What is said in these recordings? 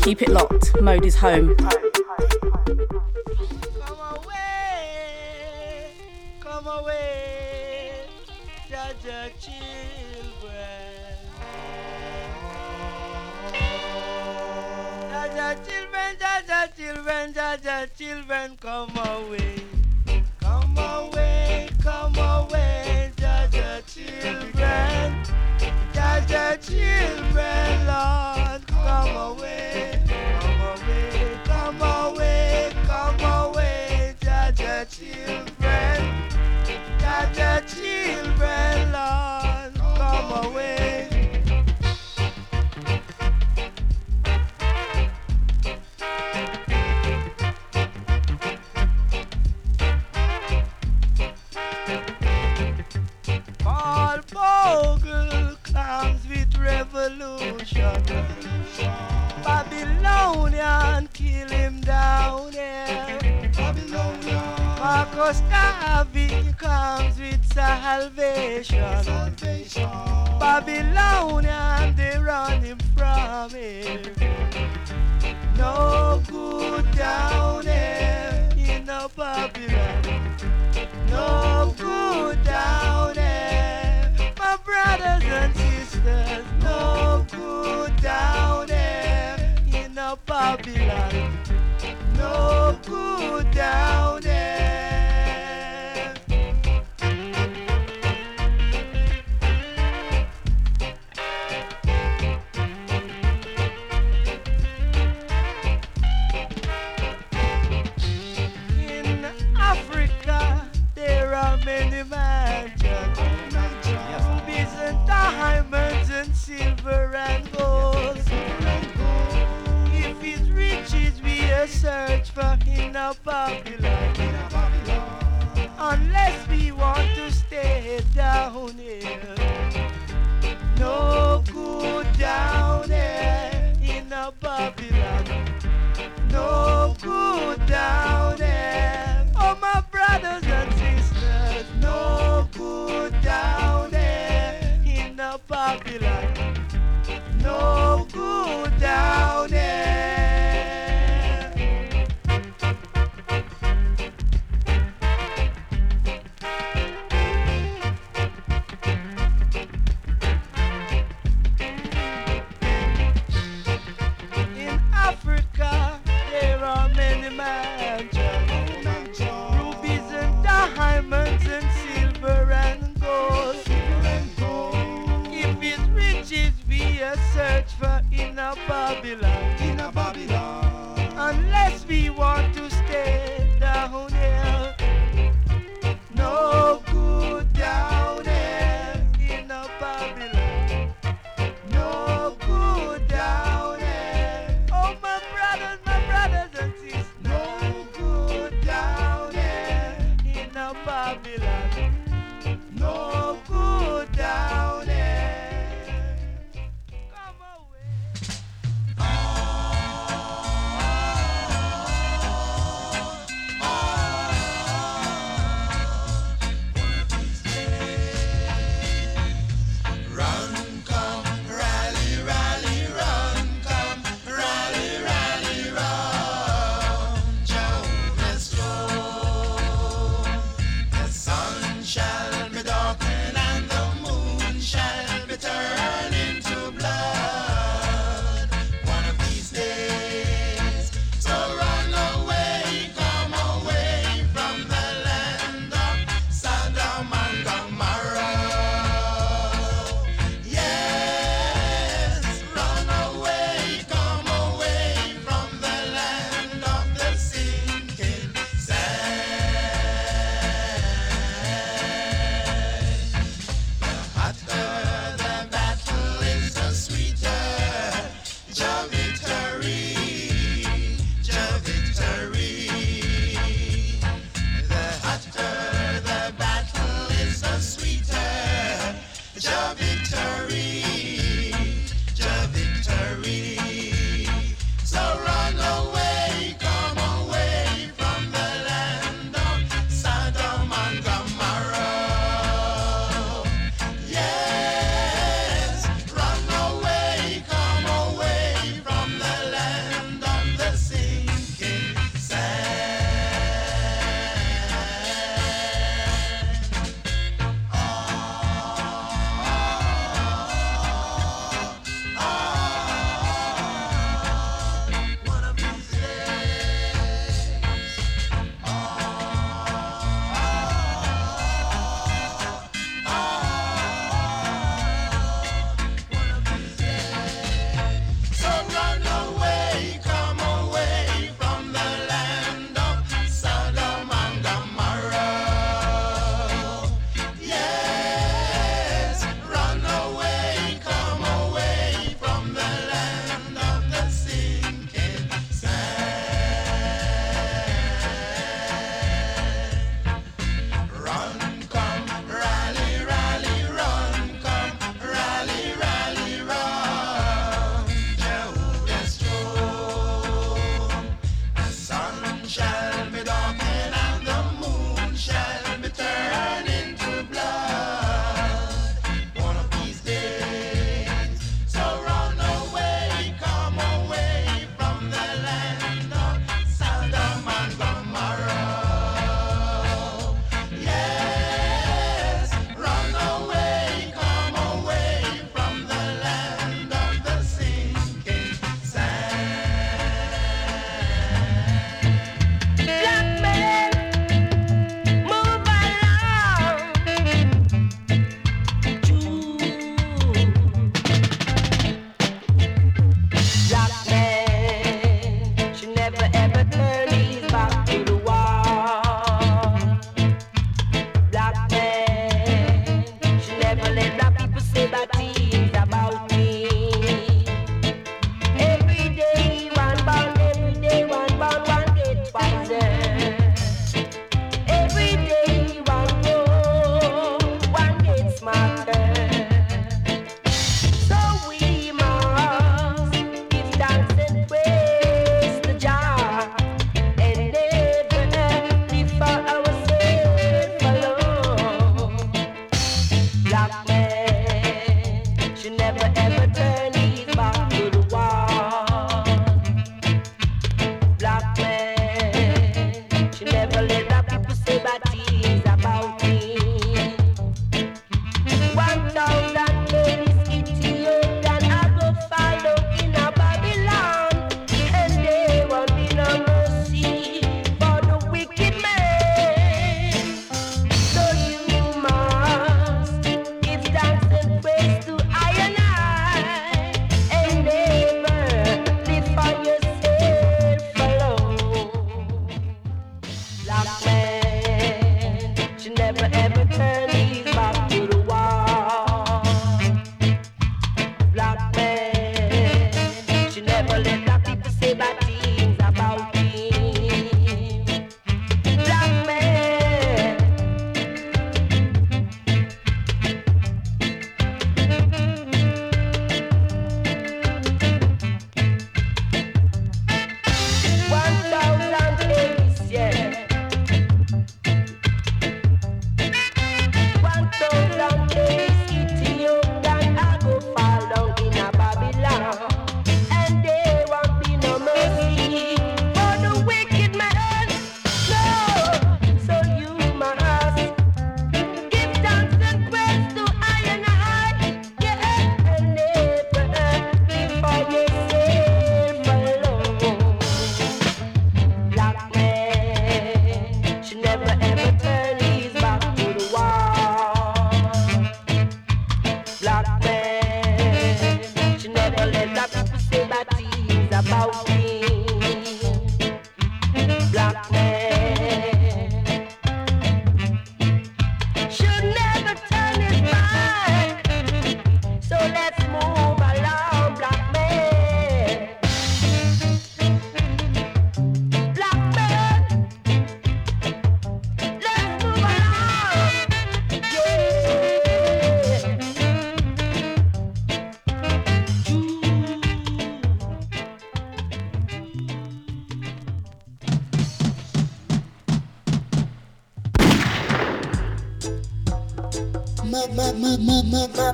Keep it locked, Mode is home. Come away, come away, Children, Jah Jah, children, Judge children, come away. Come away, come away, Jah Jah, children. Jah Jah, children, Lord, come away. Come away, come away, come away, Jah Jah, children. Jah Jah, children, Lord, come away. Paul Bogle comes with revolution. Babylonian kill him down here. Marcus Garvey comes with salvation. Babylonian they run him from here. No good down here in a Babylon. No good down there, my brothers and sisters. No good down there in Babylon. No good down there. In Africa, there are many mansions. Rubies and diamonds and silver and gold. A search for in a Babylon. Unless we want to stay down here. No good down there in a Babylon. No good down there. Oh, my brothers and sisters, no good down there in a Babylon. No good down there. Diamonds and silver and gold. If it's riches we a search for in a Babylon. In a Babylon. Unless we want to stay down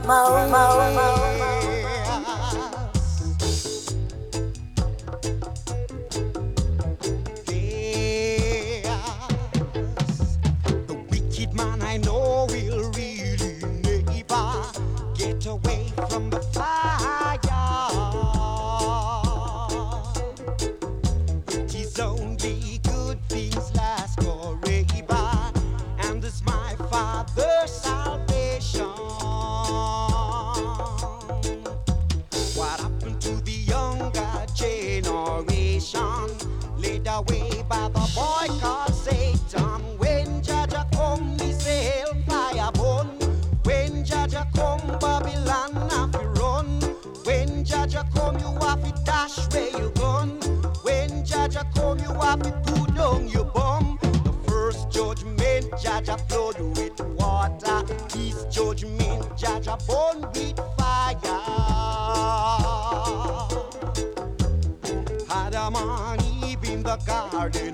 my own. My own, my own. church upon with fire. Adam and Eve in the garden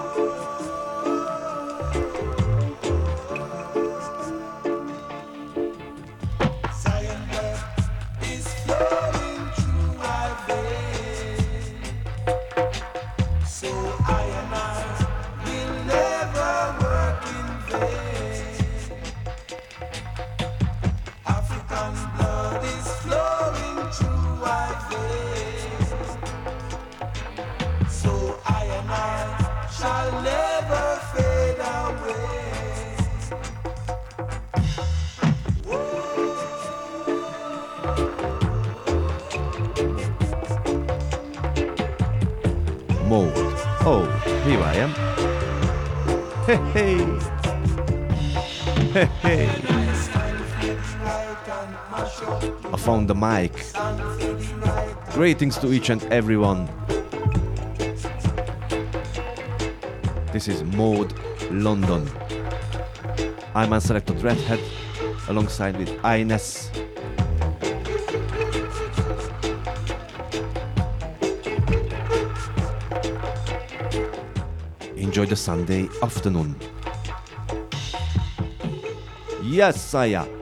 Greetings to each and everyone. This is Mode London. I'm Unselected Dreadhead alongside with I-Ness. Enjoy the Sunday afternoon. Yes, Saya.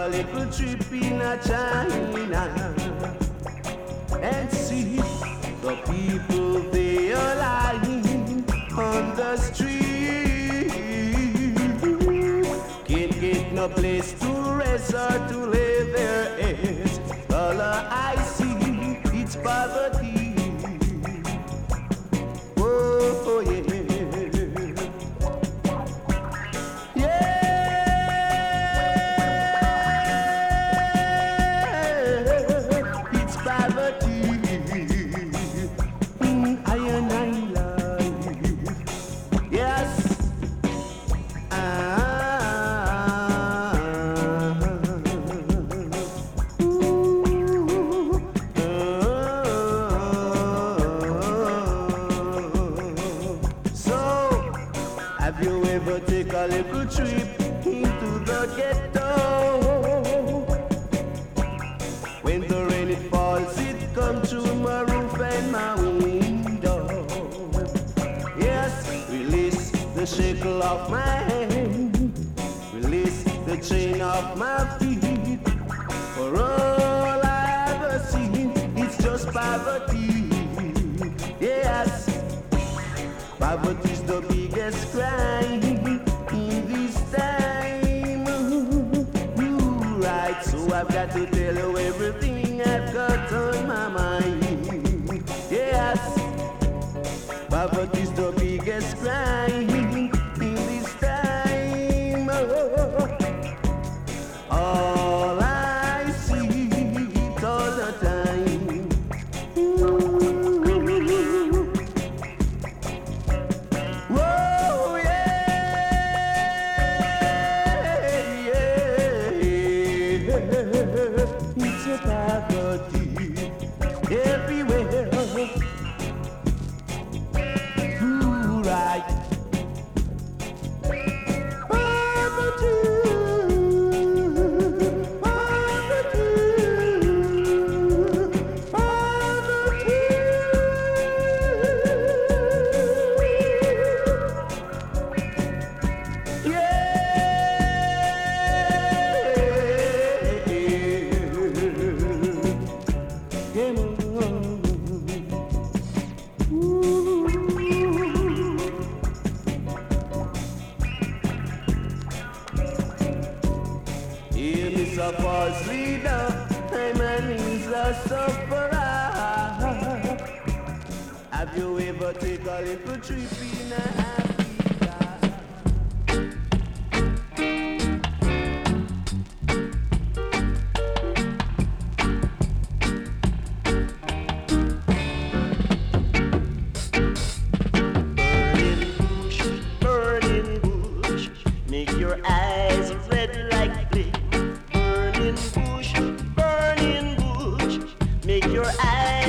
a little trip in China and see the people they are lying on the street. Can't get no place to rest or to live.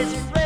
is ready.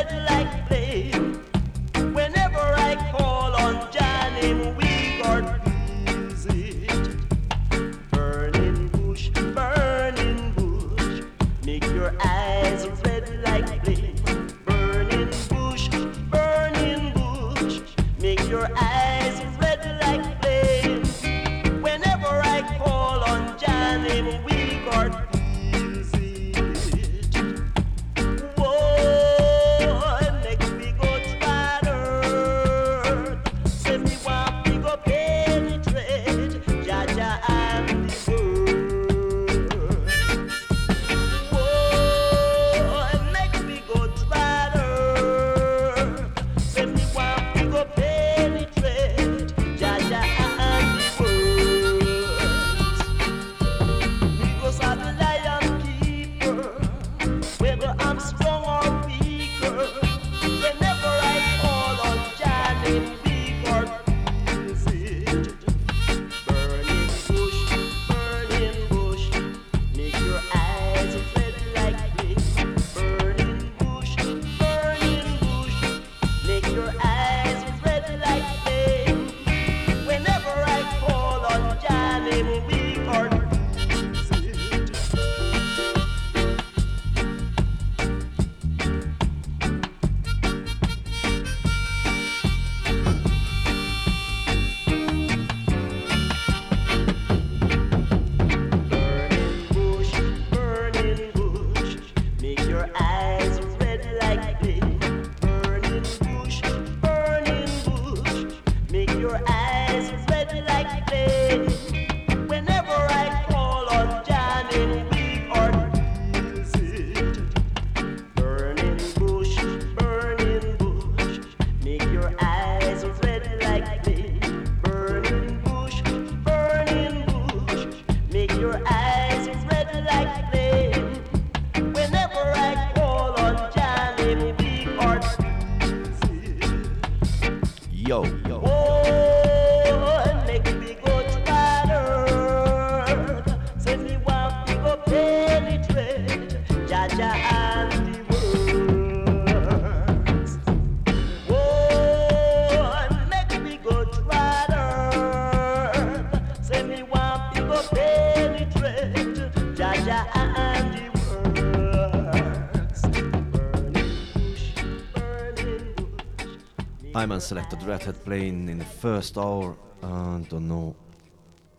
Ayman selected Red Dreadhead playing in the first hour. Uh, don't know.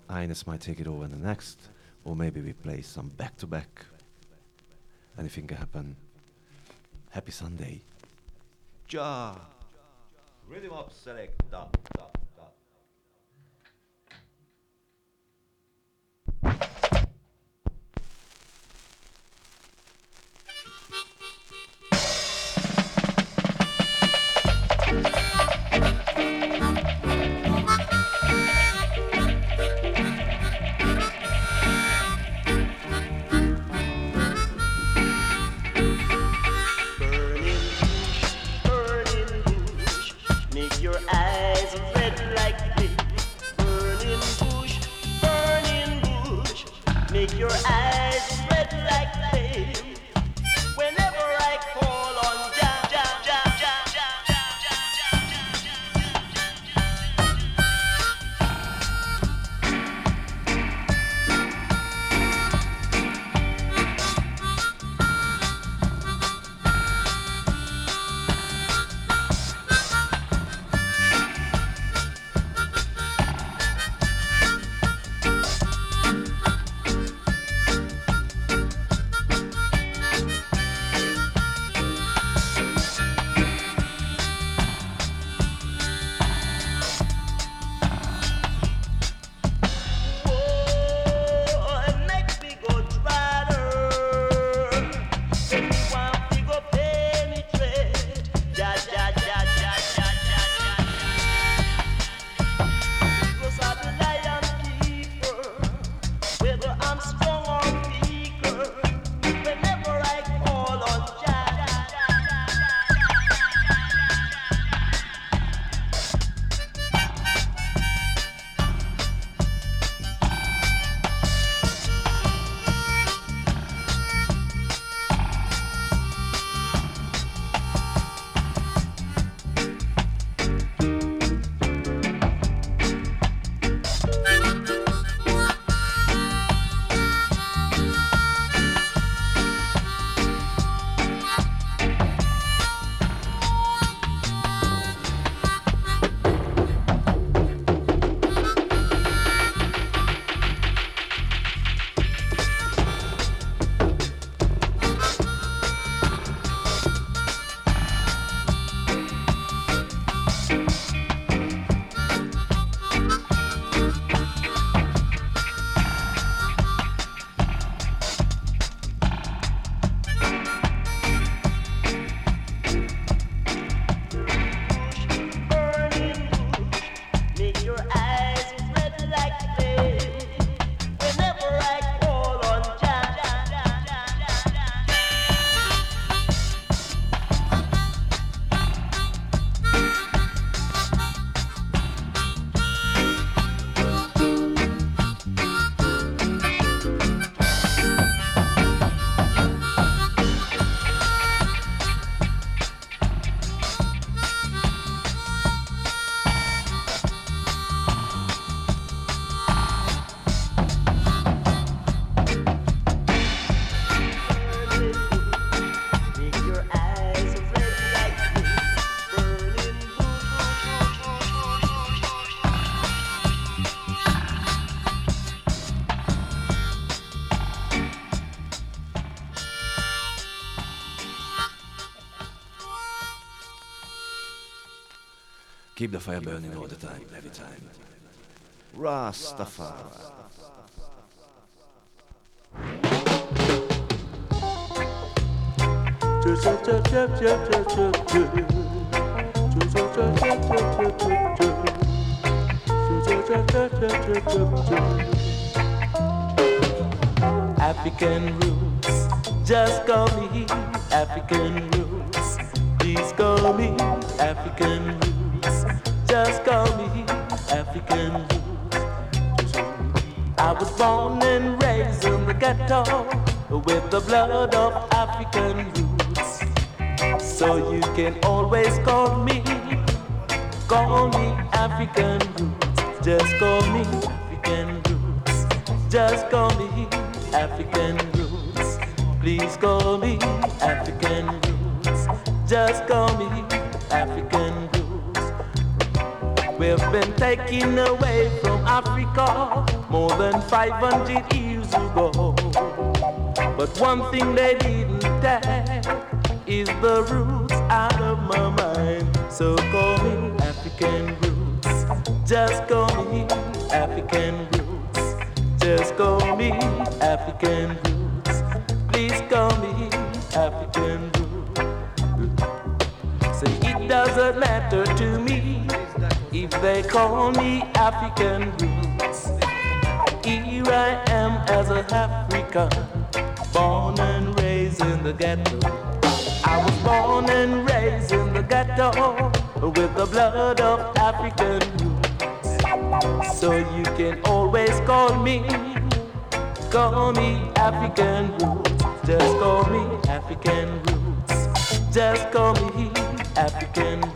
I-Ness might take it over in the next. Or maybe we play some back to back. Anything can happen. Happy Sunday. Jah! Rhythm up select. your eyes red like fire burning all the time, every time. Rastafari. African roots, just call me African roots. Please call me African roots just call me African roots. I was born and raised in the ghetto with the blood of African roots. So you can always call me, call me African roots. Just call me African roots. Just call me African roots. Please call me African roots. Just call me African. We've been taken away from Africa more than 500 years ago. But one thing they didn't take is the roots out of my mind. So call me African roots. Just call me African roots. Just call me African roots. Please call me African roots. Say it doesn't matter to me if they call me African roots. Here I am as a African, born and raised in the ghetto. I was born and raised in the ghetto with the blood of African roots. So you can always call me, call me African roots. Just call me African roots. Just call me African roots.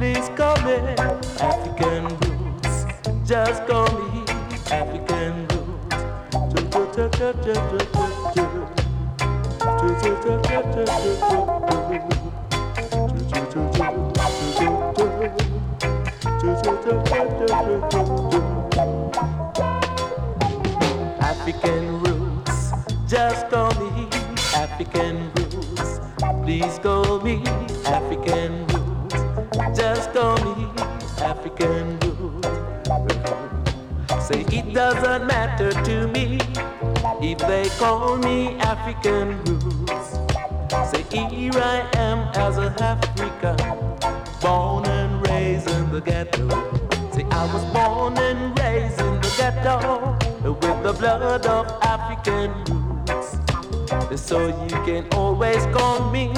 Please call me African roots. Just call me African roots. African roots, just call me African roots. Please call me African roots. Just call me African roots. Say it doesn't matter to me if they call me African roots. Say here I am as a African, born and raised in the ghetto. Say I was born and raised in the ghetto with the blood of African roots. So you can always call me,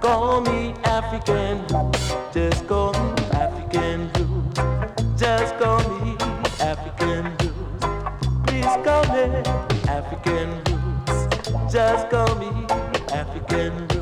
call me African. Just call me African roots. Just call me African roots. Please call me African roots. Just call me African roots.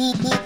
my, my.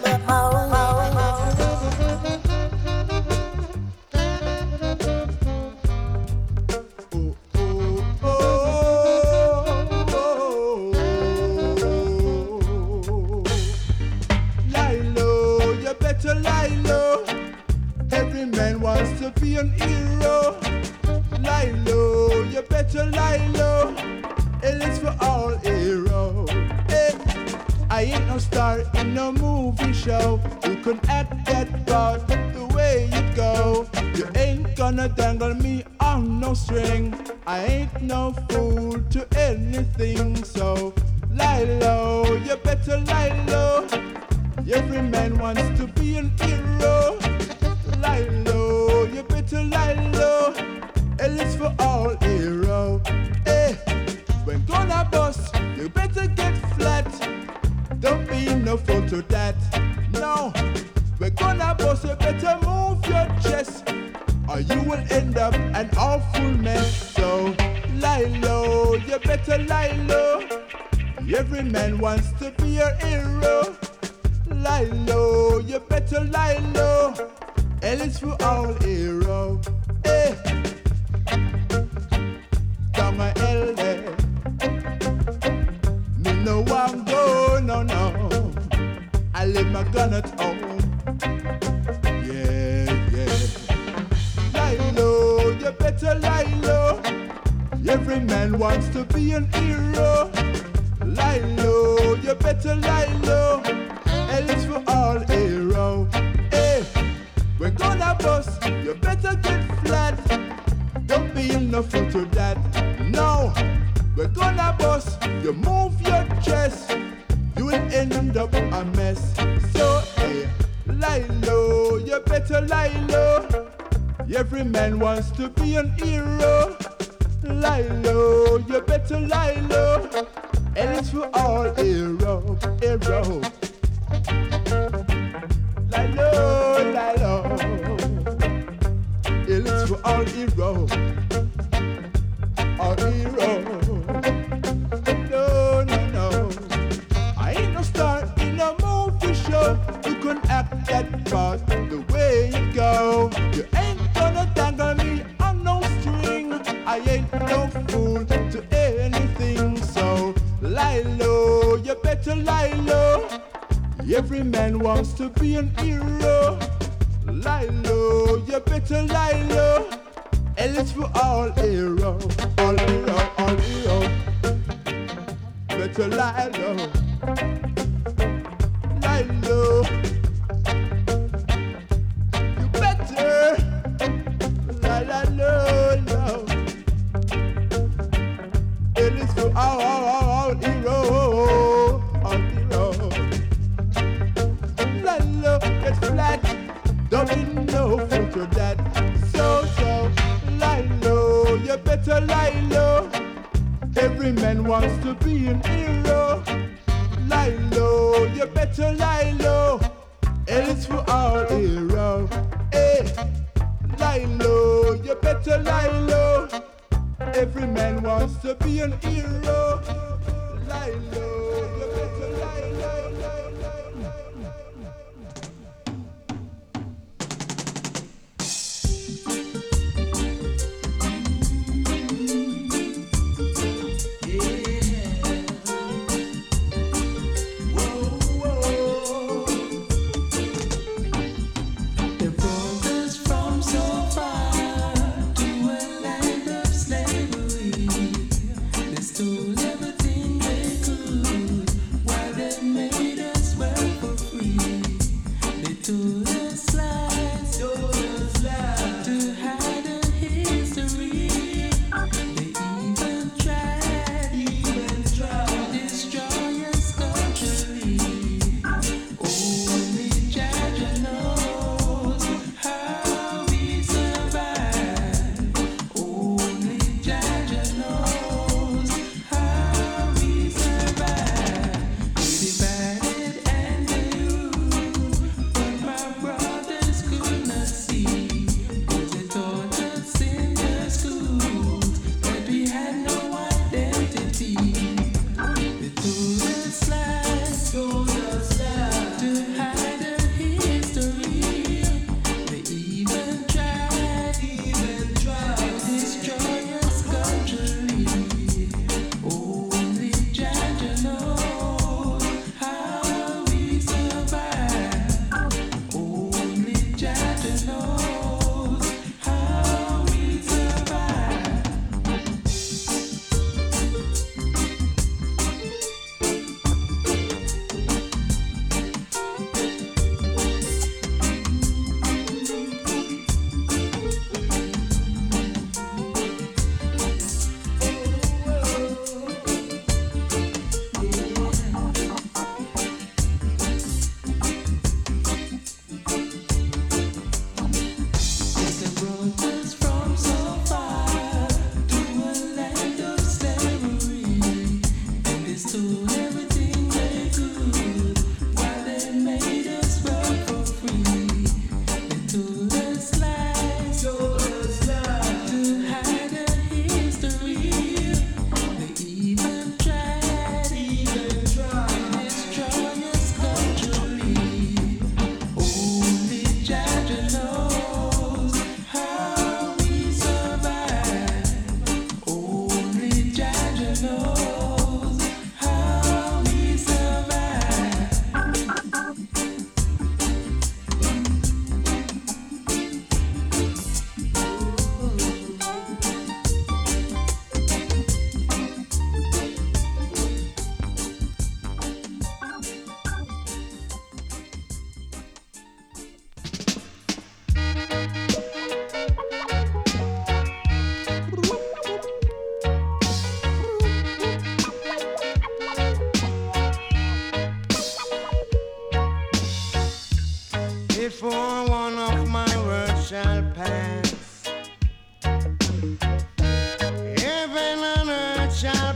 you better lie low. Else you are hero. Hey, eh, lie low, you better lie low. Every man wants to be an hero. Lie low, you better lie low.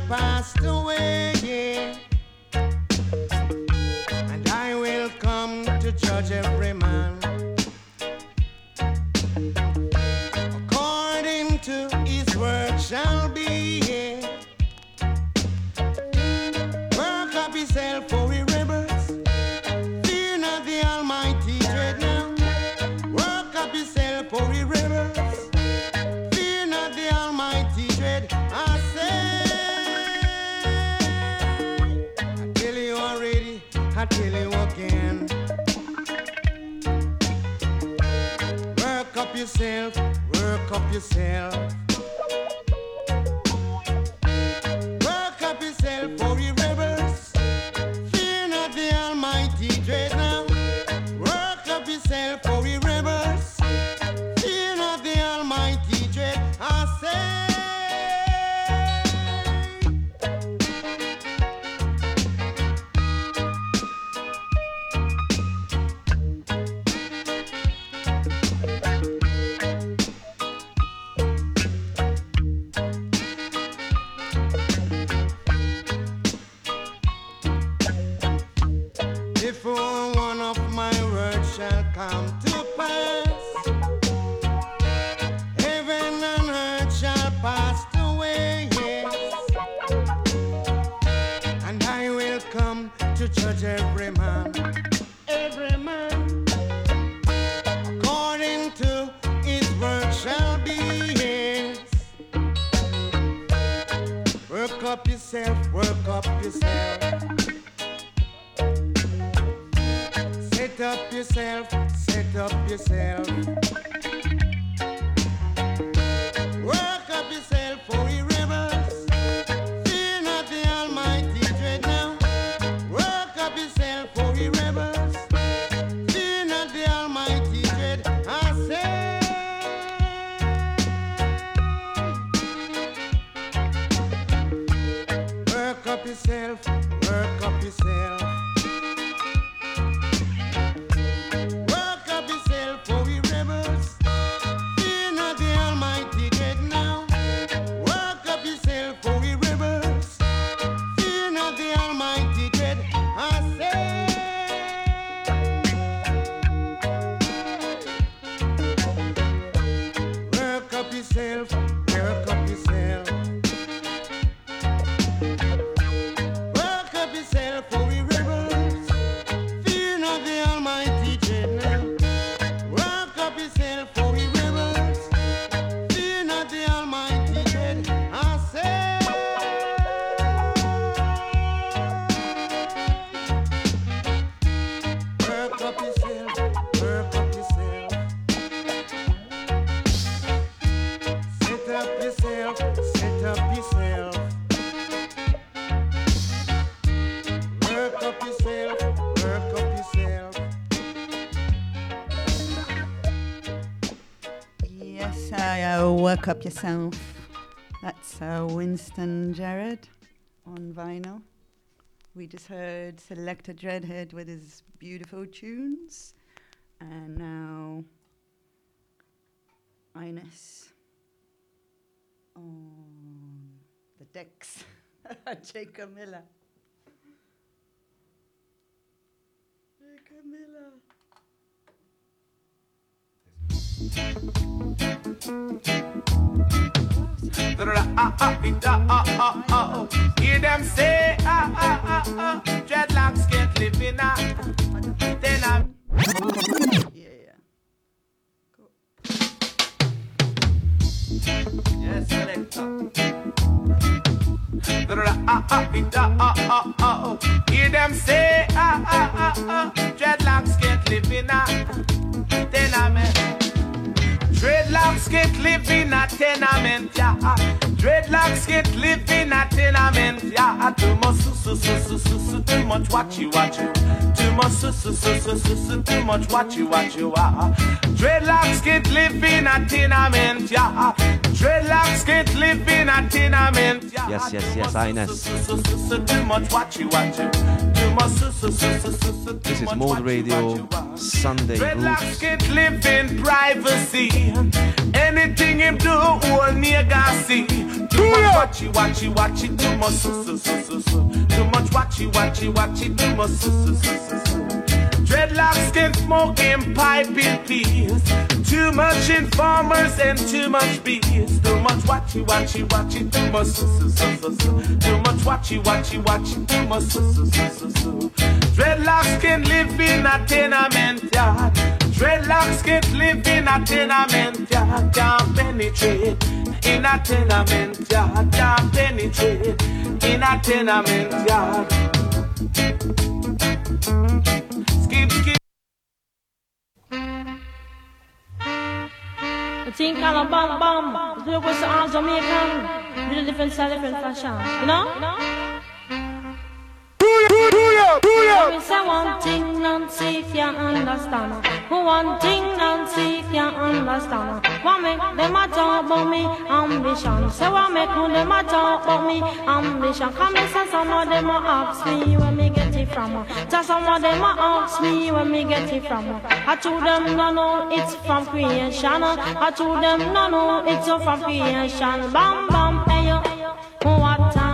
passed away, yeah. And I will come to judge every man. yourself, work up yourself. Up yourself. That's uh, Winston Jarrett on vinyl. We just heard Selector Dreadhead with his beautiful tunes, and now I-Ness on the decks. Jacob Miller. Jacob Miller. Hear them say, ah, ah, ah, ah, dreadlocks can't live in a. Yeah, yeah. Ah, ah, ah, ah, ah, ah. Ah, ah, ah, ah, Dreadlocks can't live in a tenement, yeah. Dreadlocks can't live in a tenement, yeah. Too much, su, su, su, su, su, su, too much watch you, watch you. Too much, su, su, su, su, su, su, too much watch you, watch you, ah. Dreadlocks can't live in a tenement, yeah. Dreadlocks can't live in a tenement, yeah. Yes, yes, yes, su, Too much watch you, watch you. This is much Mode Radio watch you. Sunday Dreadlocks can't live in privacy. Anything him do, all nigga see. Too much watchy, watchy, watchy, too much. Too much watchy, watchy, watchy, too much. Dreadlocks can smoke in pipe in peace. Too much informers and too much bees. Too much watchy, watchy, watchy, too much su, su, su, su, su. Too much watchy, watchy, watchy, too much su, su, su, su, su. Dreadlocks can live in a tenement yard. Dreadlocks can't live in a tenement yard. Can't penetrate in a tenement yard. Can't penetrate in a tenement yard. Think of bam bam. Do it with all Jamaican. With a different style, different fashion. You know? Me say one thing Nancy if you understand. One thing Nancy if you understand. What make them a talk about me ambition? Say what make them a talk about me ambition? Come and say some of them a ask me where me get it from. Just some of them a ask me where me get it from. I told them no no it's from creation. I told them no no it's from creation. Bam bam hey yo, what a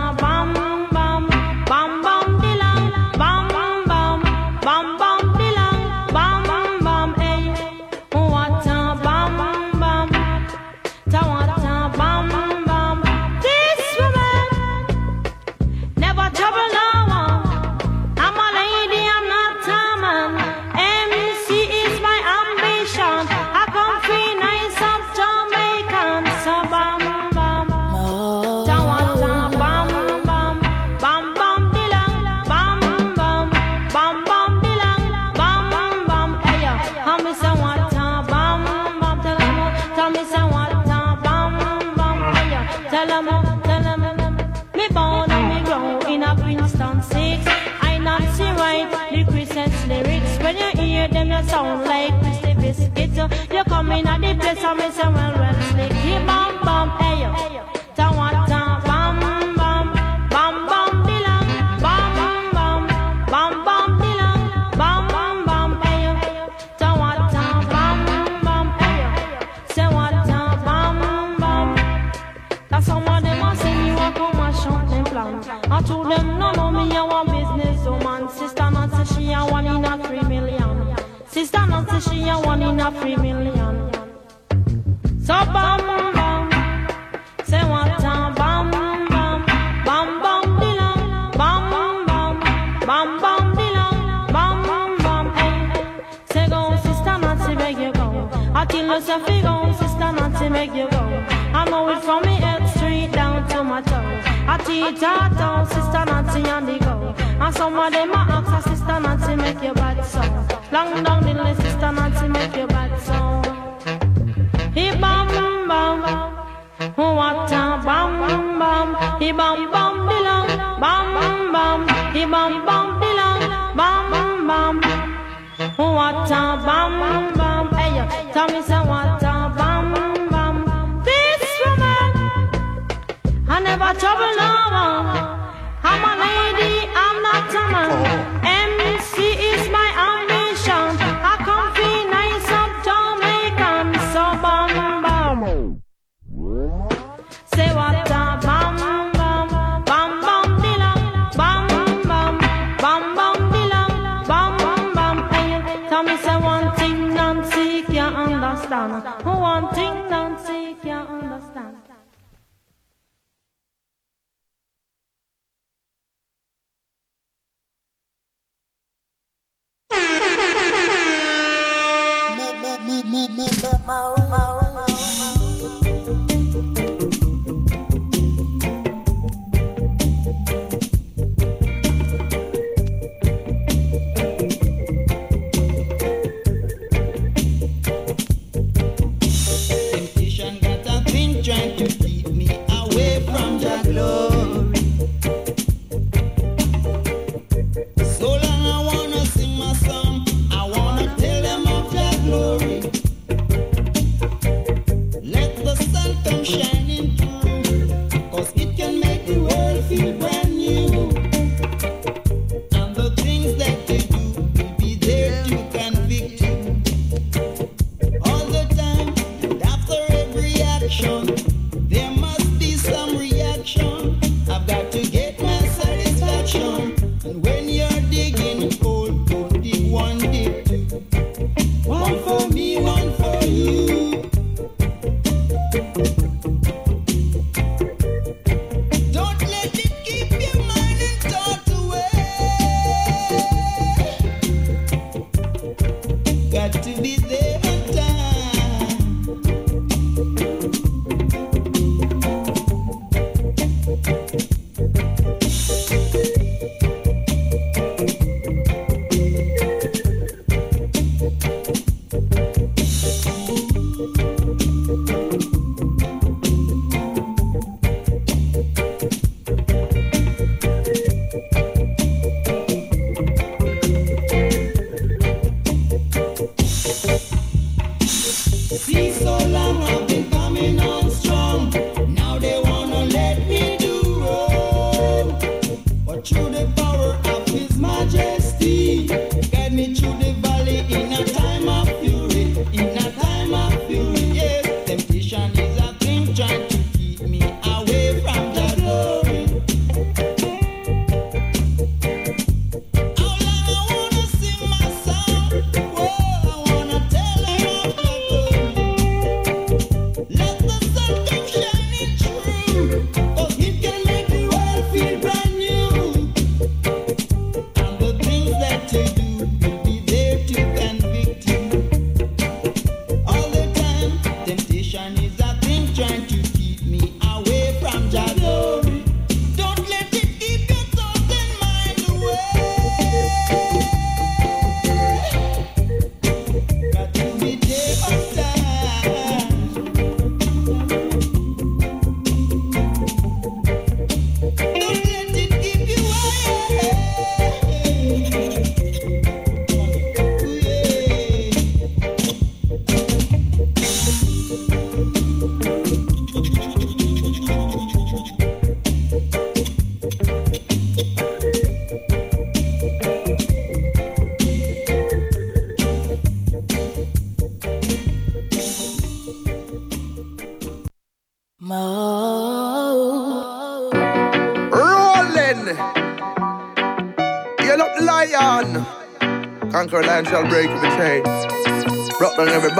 You. Come in at the place and me say well well slick Hey bam bam hey yo say she a one in a three million. So bam bam, say what a bam bam, bam bam dilang, bam bam, bam bam dilang, bam bam hey. Say go sister Nancy make you go. I tell you say fi go sister Nancy make you go. I know it from me head straight down to my toe. I teach her down sister Nancy on the go. And some of them a ask sister Nancy make you bad so. Long down the list sister Nancy make you bad so. He bam bam, oh, what a bam bam. He bam bam dilang, bam bam. He bam bam dilang, bam bam. Oh, what a bam bam. Hey, tell me say what Temptation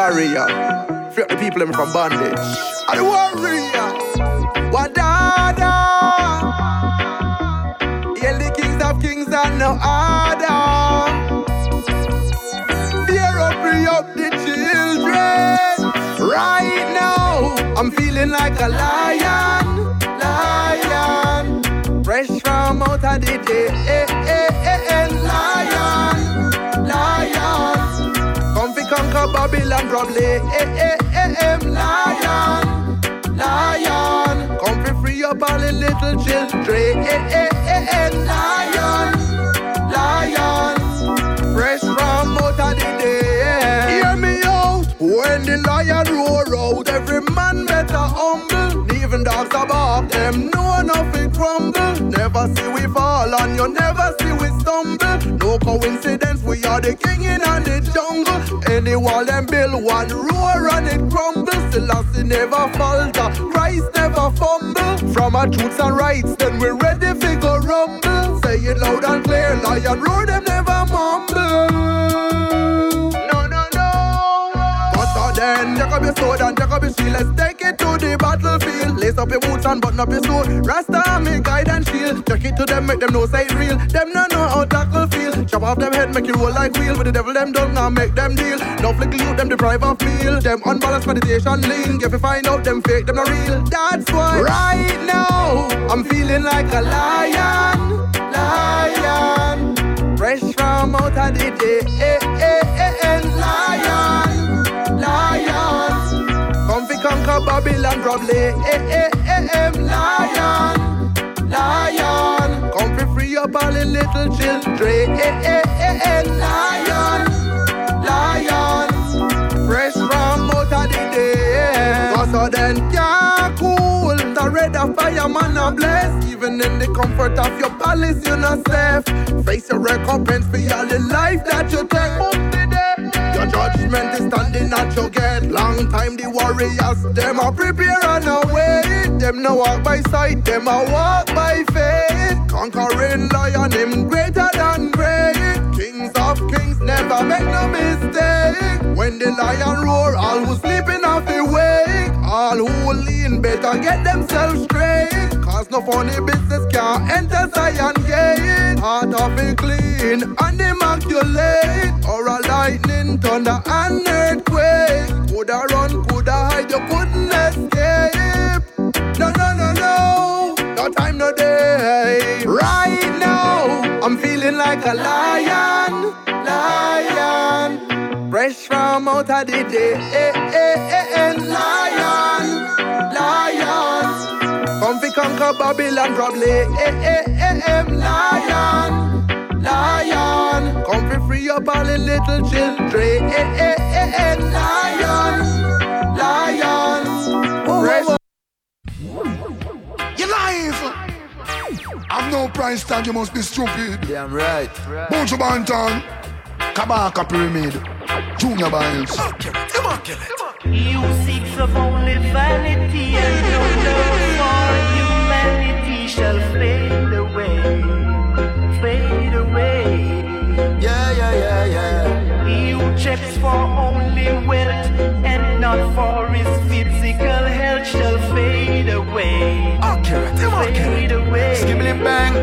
Every. Free up the people from bondage. I warrior. Wadada. Yell the kings of kings and no other. Fear free up the children. Right now, I'm feeling like a lion, lion. Fresh from out of the day, conquer Babylon probably, eh, eh, eh, eh, lion, lion. Come fi free up all the little children, eh, eh, eh, eh, lion, lion. Fresh from out of the day. Hear me out. When the lion roar out, every man better humble. Even dogs bark, them know nothing crumble. Never see we fall and you never see we stumble. No coincidence, we are the king in the jungle. Any wall them build one roar and it crumbles. Selassie never falter, Christ never fumble. From our truths and rights, then we're ready for go rumble. Say it loud and clear, lion roar them never mumble. No, no, no. But then, up your sword and up your shield. Let's take the battlefield. Lace up your boots and button up your sword. Rasta, me guide and shield. Check it to them, make them know say real. Them no know how tackle feel. Chop off them head, make you roll like wheel. With the devil, them don't now make them deal. No flick loot, them deprive of feel. Them unbalanced meditation lean. If you find out them fake, them not real. That's why right now I'm feeling like a lion, lion. Fresh from out of the day, eh, eh, eh, eh, lion, Babylon probably, eh, eh, eh, eh, lion, lion. Come fi free up all the little children, lion, lion. Fresh from out of the day, cause so then can't cool. The red of fireman a bless, even in the comfort of your palace you're not safe. Face your recompense for all the life that you take. Your judgment is standing at your gate. Long time the warriors, them a prepare and a wait. Them no walk by sight, them a walk by faith. Conquering lion, him greater than great. Kings of kings never make no mistake. When the lion roar, all who sleeping off the wake. All who lean better get themselves straight. Cause no funny business can enter Zion gate. Heart of it clean and immaculate. Or a lightning, thunder and earthquake. Coulda run, coulda hide, you couldn't escape. No, no, no, no. No time, no day. Right now, I'm feeling like a lion, lion. Fresh from out of the day, lion, conquer Babylon probably, eh, eh, eh, eh, lion, lion. Come fi free up all the little children, eh, eh, eh, eh, lion, lion. Fresh You're live. I've no price tag, you must be stupid. Damn right. Buju Banton, Kabaka Pyramid, Junior Byles. Come on, Kelly, come on, Kelly. You seek of only vanity and no love For only wealth and not for his physical health shall fade away, fade away. Skibbly bang.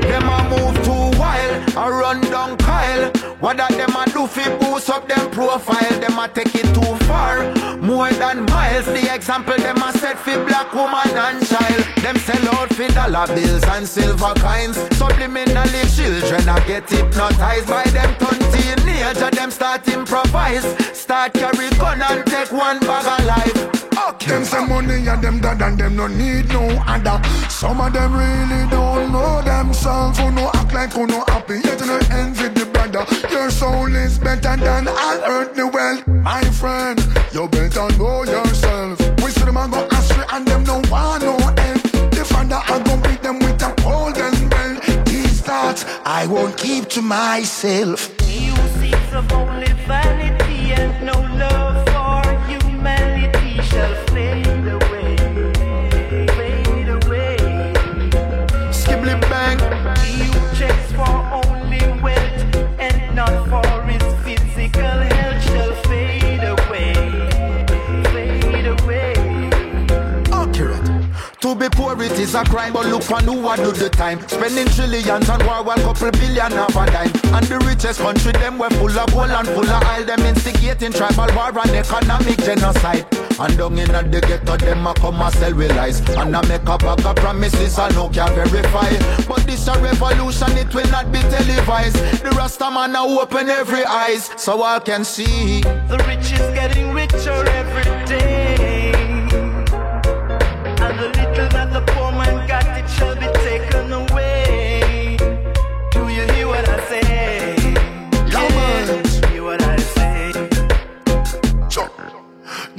Them a move too wild, a run down Kyle. What that them a do fi boost up them profile? Them a take it too far, more than miles. The example them a set fi black woman and child. Them sell out fi dollar bills and silver coins. Subliminally children a get hypnotized by them teenager. Them start improvise, start carry gun and take one bag of life. Them say money and them dad and them no need no other. Some of them really don't know themselves. Who no act like who no happy, yet no envy the brother. Your soul is better than all earthly wealth. My friend, you better know yourself. We see them a go I won't keep to myself. Only vanity To poor it is a crime, but look on who I do the time. Spending trillions on war, one couple billion half a dime. And the richest country, them were full of gold and full of oil. Them instigating tribal war and economic genocide. And down in the ghetto, them a come and sell with lies. And I make a bag of promises I no can verify. But this a revolution, it will not be televised. The Rasta man a open every eyes, so I can see. The rich is getting richer every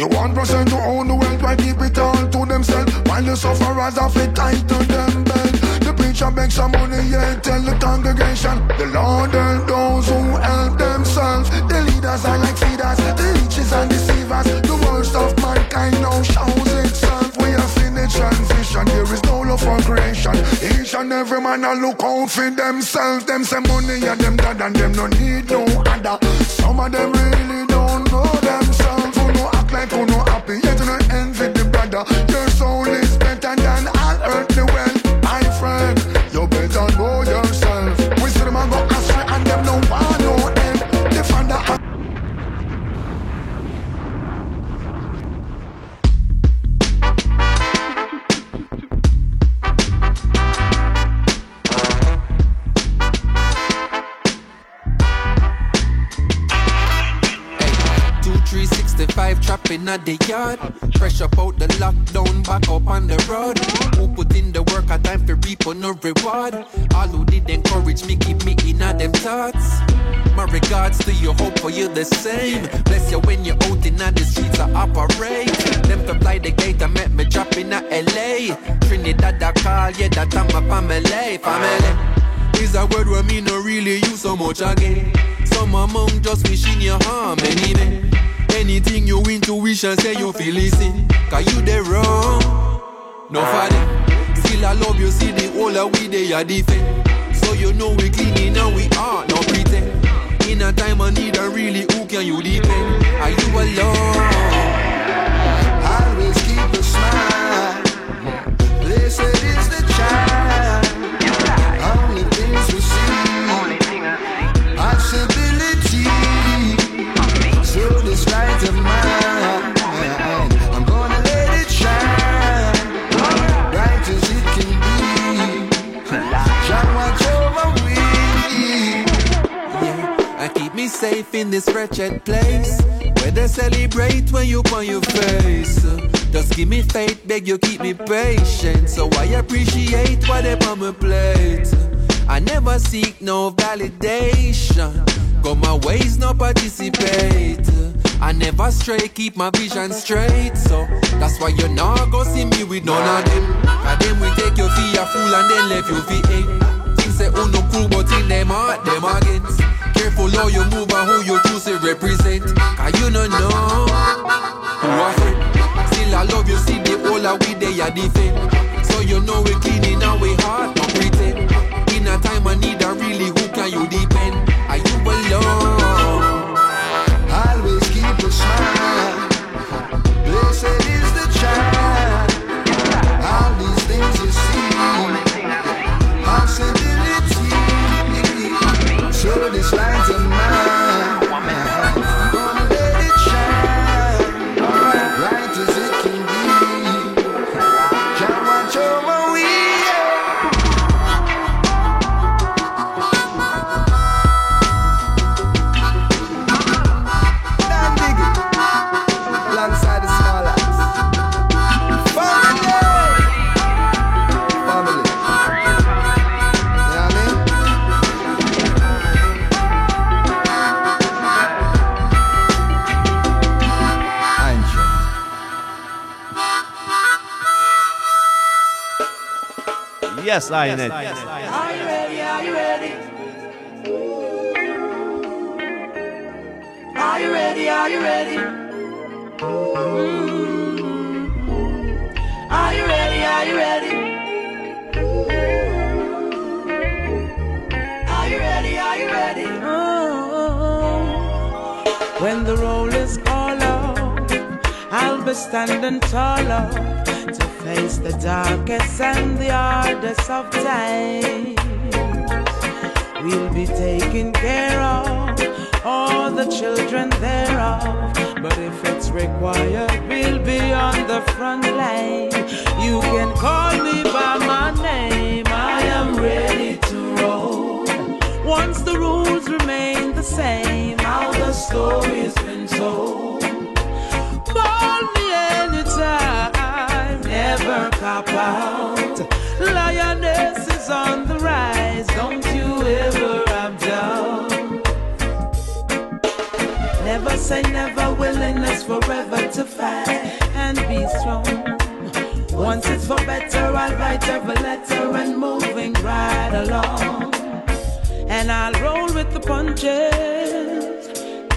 The one percent who own the wealth, why keep it all to themselves? While the sufferers have it tight to them belt. The preacher begs some money, yeah, tell the congregation. The Lord help those who help themselves. The leaders are like feeders, the leeches and deceivers. The worst of mankind now shows itself. We are seen the transition, there is no love for creation. Each and every man a look out for themselves. Them say money and them dad and them no need no other. Some of them really don't know themselves. Like who no happy, yet no envy the brother. Your soul at the yard. Fresh up out the lockdown, back up on the road. Who put in the work, a time for reap on no reward. All who did encourage me, keep me in a them thoughts. My regards to you, hope for you the same. Bless you when you're out in the streets, I operate. Them to fly the gate, I met me drop in a LA. Trinidad, I call, yeah, that I'm a family, family. Is a word where me no really use so much again. Some among just wishing you harm anyway. Anything you intuition say you feel listen. Cause you the wrong. No ah. father. Still I love you, see the whole of we they are defend. So you know we cleaning and we are no pretend. In a time of need, I really who can you depend? Are you alone? Me safe in this wretched place. Where they celebrate when you on your face. Just give me faith, beg you keep me patient. So I appreciate whatever on my plate. I never seek no validation. Go my ways, no participate. I never stray, keep my vision straight. So that's why you're not go see me with none of them. And then we take your for a fool and then left you eight. Things say oh no cool, but in them heart, them against. Careful how you move and who you choose to represent. Cause you no know who are friend. Still I love you, see the whole of we they are defend. So you know we clean in our heart, no pretend. In a time I need Yes, I Are you ready? Are you ready? Are you ready? Are you ready? Are you ready? Are you ready? Are you ready? Are you ready? Oh. When the roll is all out, I'll be standing taller face the darkest and the hardest of times. We'll be taking care of all the children thereof. But if it's required, we'll be on the front line. You can call me by my name, I am ready to roll. Once the rules remain the same, how the story's been told. Call me never cop out. Lioness is on the rise, don't you ever have doubt. Never say never, willingness forever to fight and be strong. Once it's for better, I'll write every letter and moving right along. And I'll roll with the punches,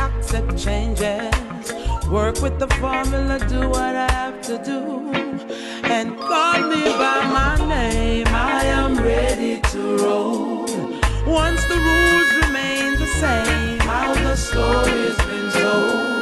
accept changes, work with the formula, do what I have to do. And call me by my name, I am ready to roll. Once the rules remain the same, how the story's been told.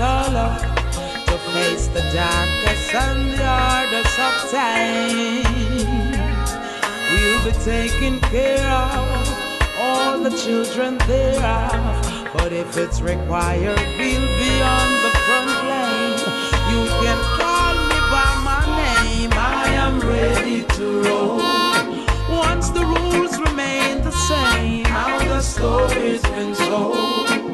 Taller to face the darkest and the hardest of time. We'll be taking care of all the children thereof. But if it's required, we'll be on the front line. You can call me by my name. I am ready to roll. Once the rules remain the same, how the story's been told.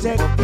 Protect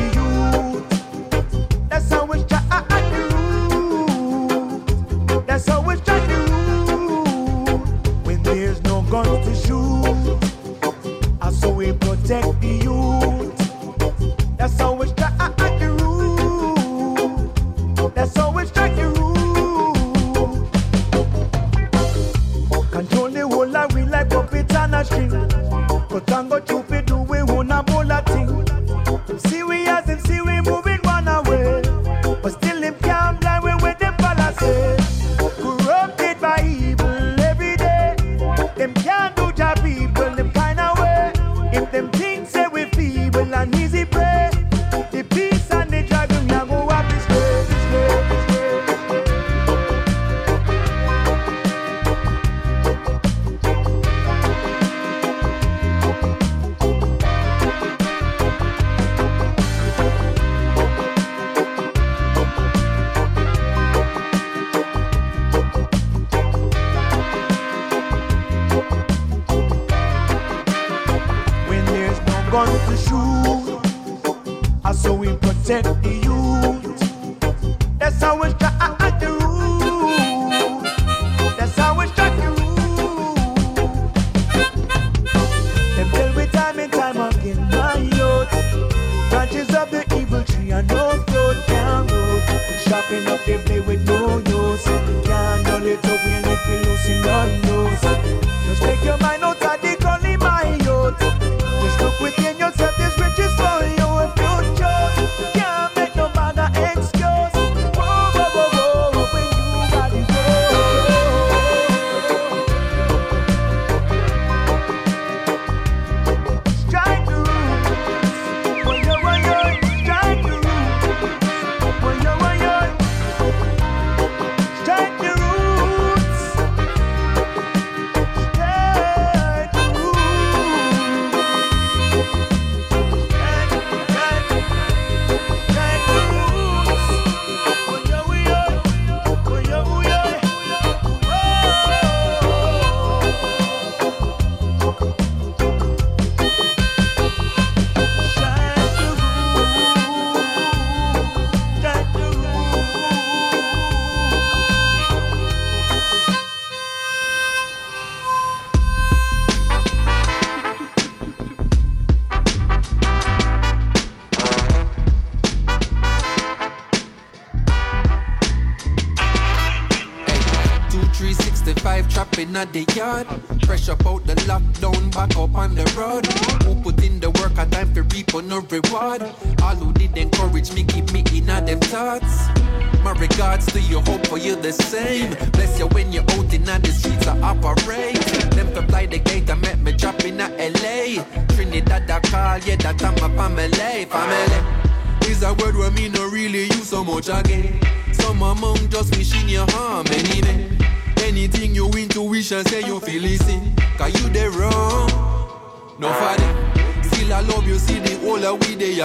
the yard.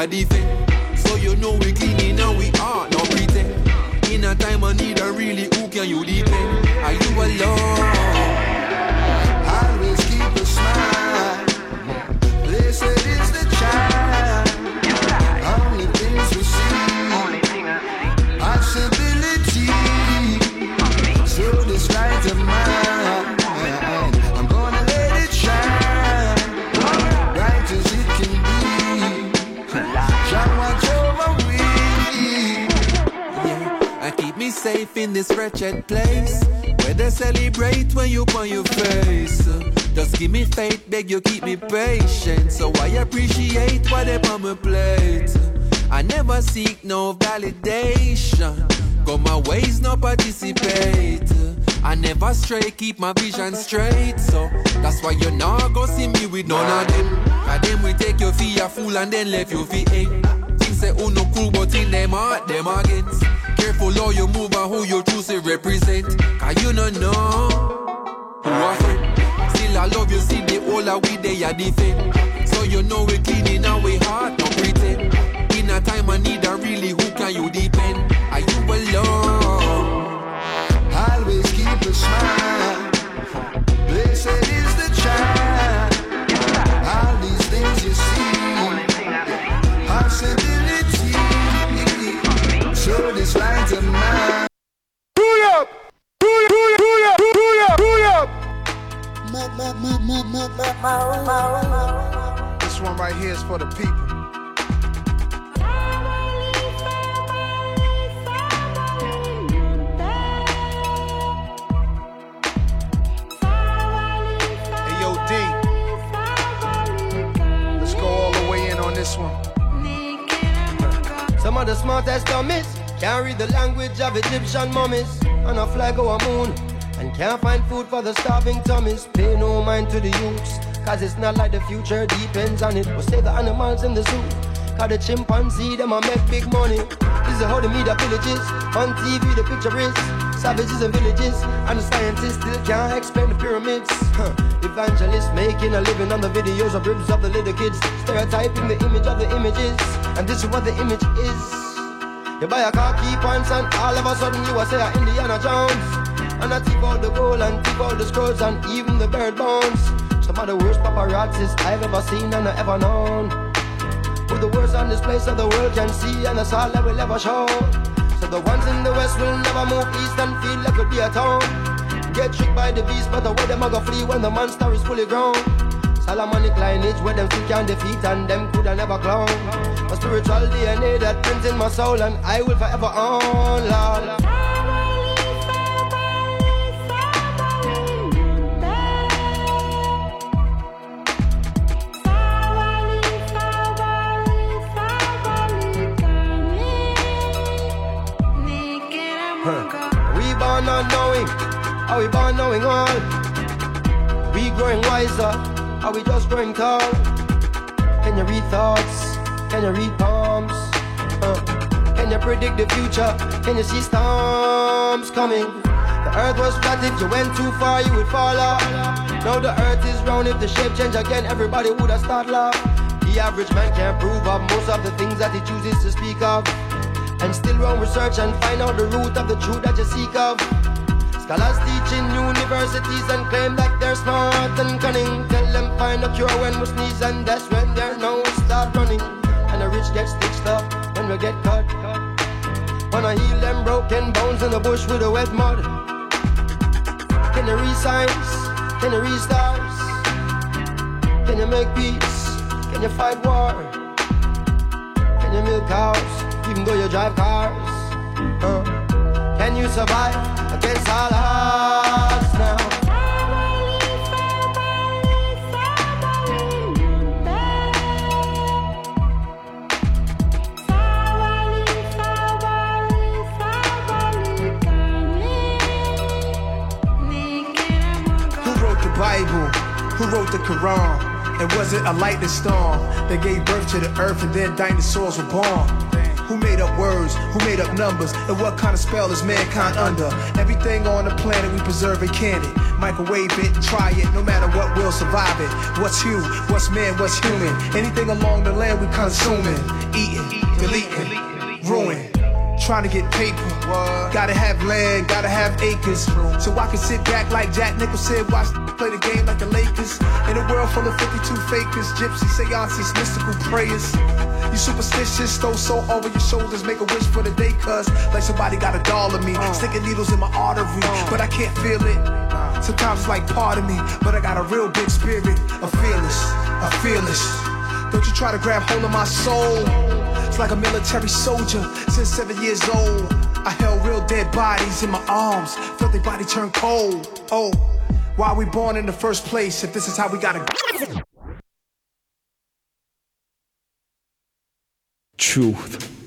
Of they are defend. So you know we cleaning and we are no pretend. In a time I need a really who can you depend? Are you alone? Always keep a smile. Blessed is the safe in this wretched place where they celebrate when you on your face. Just give me faith, beg you keep me patient, so I appreciate what they whatever my plate. I never seek no validation, go my ways no participate. I never stray, keep my vision straight, so that's why you not go see me with none of them. Cause them we take you for a fool and then left you for. Things say who no cool, but in them heart, them against. Careful how you move and who you choose to represent. Cause you don't know who are friend. Still I love you, see the whole of we they are defend. So you know we cleaning our heart, no pretend. In a time I need a really who can you depend? Up! Up! Up! Up! Up! This one right here is for the people. This one. Some of the smartest dummies can't read the language of Egyptian mummies on a flag or a moon and can't find food for the starving tummies. Pay no mind to the youths, cause it's not like the future depends on it. We'll save the animals in the zoo, cause the chimpanzee them a make big money. This is how the media villages, on TV the picture is savages and villages, and the scientists still can't explain the pyramids. Huh. Evangelists making a living on the videos of ribs of the little kids, stereotyping the image of the images, and this is what the image is. You buy a car, key points, and all of a sudden you are say a Indiana Jones. And I tip out the gold and tip out the scrolls and even the bird bones. Some of the worst paparazzis I've ever seen and I ever known. Put the words on this place so the world can see and that's all that will ever show. So the ones in the west will never move east and feel like it'll be a town. Get tricked by the beast, but the way them a go flee when the monster is fully grown. Solomonic lineage where them still can defeat and them coulda never clown. A spiritual DNA that prints in my soul and I will forever own, Lord. Born not knowing, are we born knowing all? We growing wiser, are we just growing tall? Can you read thoughts? Can you read palms? Uh, can you predict the future? Can you see storms coming? The earth was flat, if you went too far, you would fall off. Now the earth is round, if the shape change again, everybody would have start laugh. The average man can't prove of most of the things that he chooses to speak of. And still run research and find out the root of the truth that you seek of. Scholars teach in universities and claim that they're smart and cunning. Tell them find a cure when we sneeze and that's when their nose start running. And the rich get stitched up when we get cut. Wanna heal them broken bones in the bush with a wet mud. Can you read signs? Can you read stars? Can you make peace? Can you fight war? Can you milk cows? even though you drive cars? Can you survive Quran? And was it a lightning storm that gave birth to the earth and then dinosaurs were born? Who made up words? Who made up numbers? And what kind of spell is mankind under? Everything on the planet we preserve and can it. Microwave it, try it, no matter what, we'll survive it. What's you? What's man? What's human? Anything along the land we consuming, eating, deleting, ruin. Trying to get paper. Gotta have land, gotta have acres. So I can sit back like Jack Nicholson, watch play the game like the Lakers. In a world full of 52 fakers, gypsy seances, mystical prayers. You superstitious, throw salt over your shoulders, make a wish for the day, cuz like somebody got a doll of me, uh. sticking needles in my artery, uh. but I can't feel it. Sometimes it's like part of me, but I got a real big spirit, a fearless, a fearless. Don't you try to grab hold of my soul. It's like a military soldier since seven years old. I held real dead bodies in my arms, felt their body turn cold. Oh, why we born in the first place if this is how we gotta go? Truth.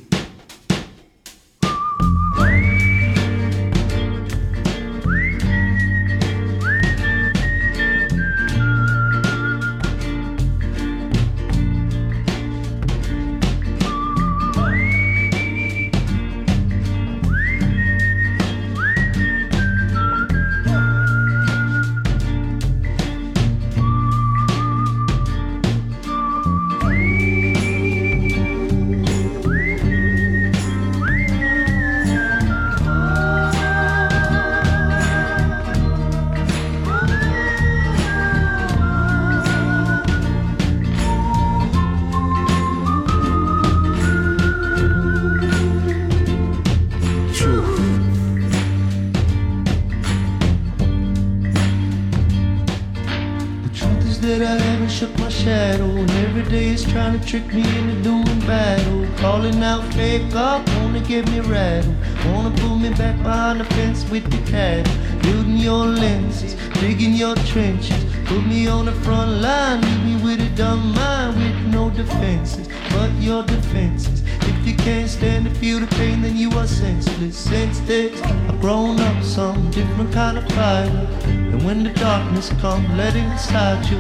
And every day is trying to trick me into doing battle. Calling out fake up, wanna get me rattled. Wanna pull me back behind the fence with the cattle. Building your lenses, digging your trenches. Put me on the front line, leave me with a dumb mind With no defenses, but your defenses If you can't stand to feel the pain, then you are senseless. Since this, I've grown up some different kind of fighter. And when the darkness comes, let it inside you.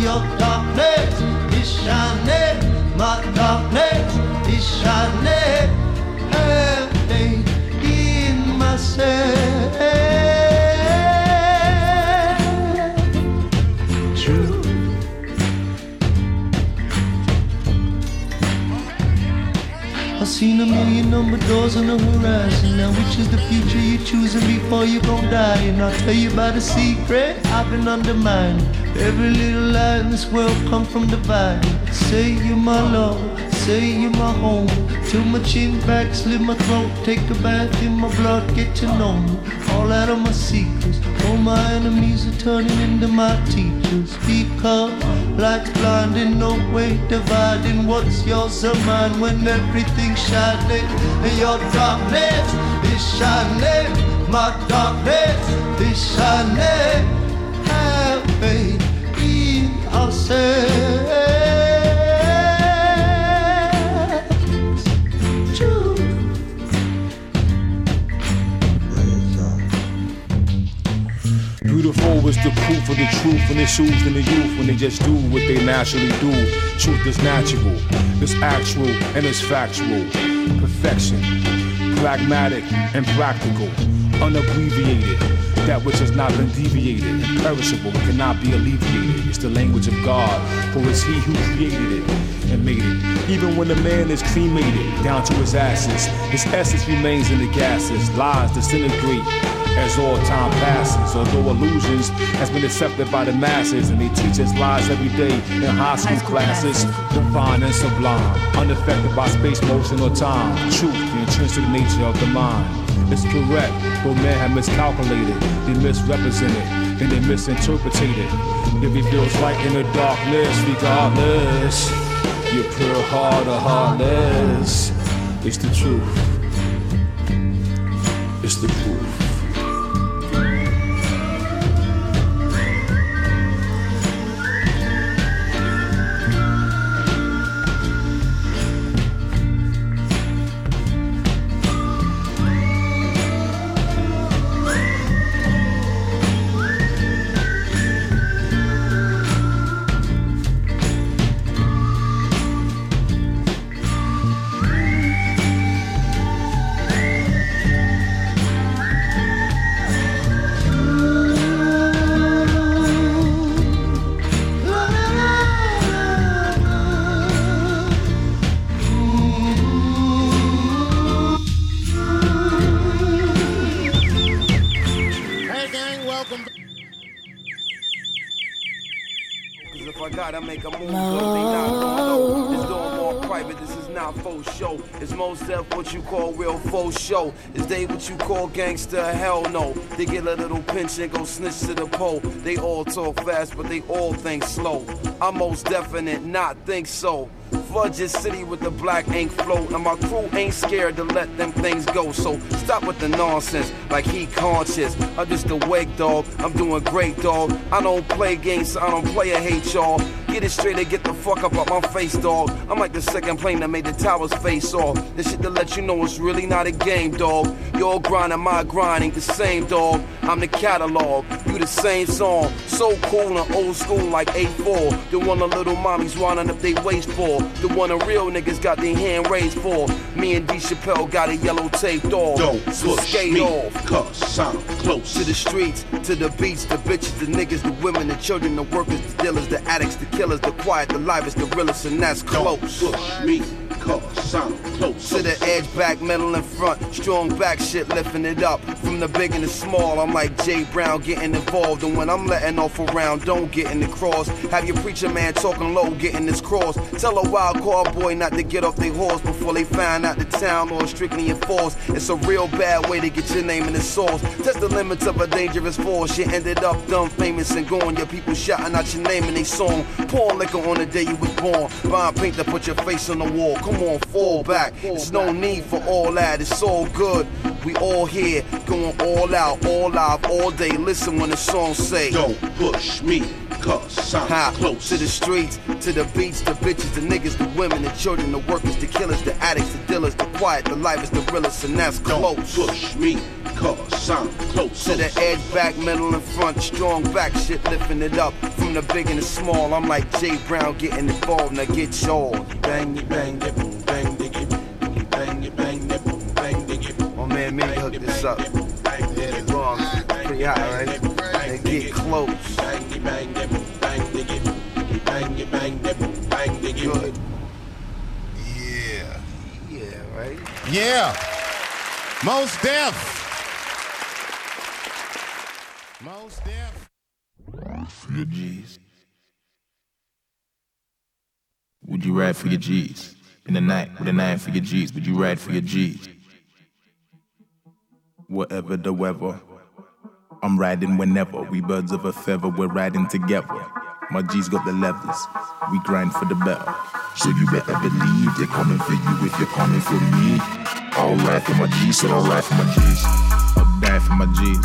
Your darkness I've seen a million number doors on the horizon. Now, which is the future you're choosing before you gon' die? And I'll tell you about a secret I've been undermining. Every little lie in this world come from the dividing. Say you're my love, say you're my home. Till my chin back, slit my throat, take a bath in my blood, get to know me. All out of my secrets. All my enemies are turning into my teachers. Because light's blinding, no way dividing what's yours or mine when everything's shining. And your darkness is shining. My darkness is shining. Have faith True. Beautiful is the proof of the truth when it's used in the youth when they just do what they naturally do. Truth is natural, it's actual, and it's factual. Perfection, pragmatic and practical, unabbreviated. That which has not been deviated, imperishable, cannot be alleviated. It's the language of God, for it's He who created it and made it. Even when a man is cremated down to his ashes, his essence remains in the gases. Lies disintegrate as all time passes. Although illusions has been accepted by the masses, and they teach us lies every day in high school classes. Divine and sublime, unaffected by space, motion, or time. Truth, the intrinsic nature of the mind. It's correct, but men have miscalculated, they misrepresented, and they misinterpreted. It reveals light in the darkness, regardless. Your pure heart or heartless. It's the truth. It's the truth. What you call real faux show? Is they what you call gangster? Hell no. They get a little pinch and go snitch to the pole. They all talk fast, but they all think slow. I'm most definite, not think so. Flood your city with the black ink float, and my crew ain't scared to let them things go. So stop with the nonsense, like he conscious. I'm just a wake dog, I'm doing great dog. I don't play games, so I don't play a hate y'all. Get it straight and get the fuck up out my face, dog. I'm like the second plane that made the towers face off. This shit to let you know it's really not a game, dog. Your grind and my grind ain't the same, dog. I'm the catalog, you the same song. So cool and old school like 8-4. The one the little mommies winding up they waist for. The one the real niggas got their hand raised for. Me and D Chappelle got a yellow taped off. Don't so push skate me, off. cause I'm close. To the streets, to the beats, the bitches, the niggas, the women, the children, the workers, the dealers, the addicts, the killers, the quiet, the livest, the realest, and that's close. push me, close. To the edge, back, middle, and front. Strong back shit, lifting it up. From the big and the small, I'm like Jay Brown getting involved. And when I'm letting off around, don't get in the cross. Have your preacher man talking low, getting this cross. Tell a wild car boy not to get off their horse before they find out the town or strictly enforced. It's a real bad way to get your name in the source. Test the limits of a dangerous force. You ended up dumb, famous, and going. Your people shouting out your name in they song. Pouring liquor on the day you was born. Buying paint to put your face on the wall. Come on, fall back. There's no need for all that. It's all good. We all here, going all out, all live, all day. Listen when the song say, Don't push me, cause I'm Ha, close. to the streets, to the beats, the bitches, the niggas, the women, the children, the workers, the killers, the addicts, the dealers, the quiet, the livest, the realest, and that's close. Don't push me, cause I'm close. To the edge, back, middle, and front, strong back shit, lifting it up from the big and the small. I'm like Jay Brown getting involved, now get yours. Bang it, bang it, boom, bang diggy, bang it, bang it, boom, bang diggy. My man, me hook this up. Yeah, the pretty hot, right? And get close. Bang it, bang it, boom, bang diggy, bang it, bang it, bang diggy. Good. Yeah. Yeah, right? Yeah. Mos Def. Mos Def. for your G's? Would you ride for your G's? In the night, with a nine for your G's, would you ride for your G's? Whatever the weather, I'm riding whenever. We birds of a feather, we're riding together. My G's got the levers, we grind for the better. So you better believe they're coming for you if you're coming for me. I'll ride for my G's, so I'll ride for my G's. I'll die for my G's.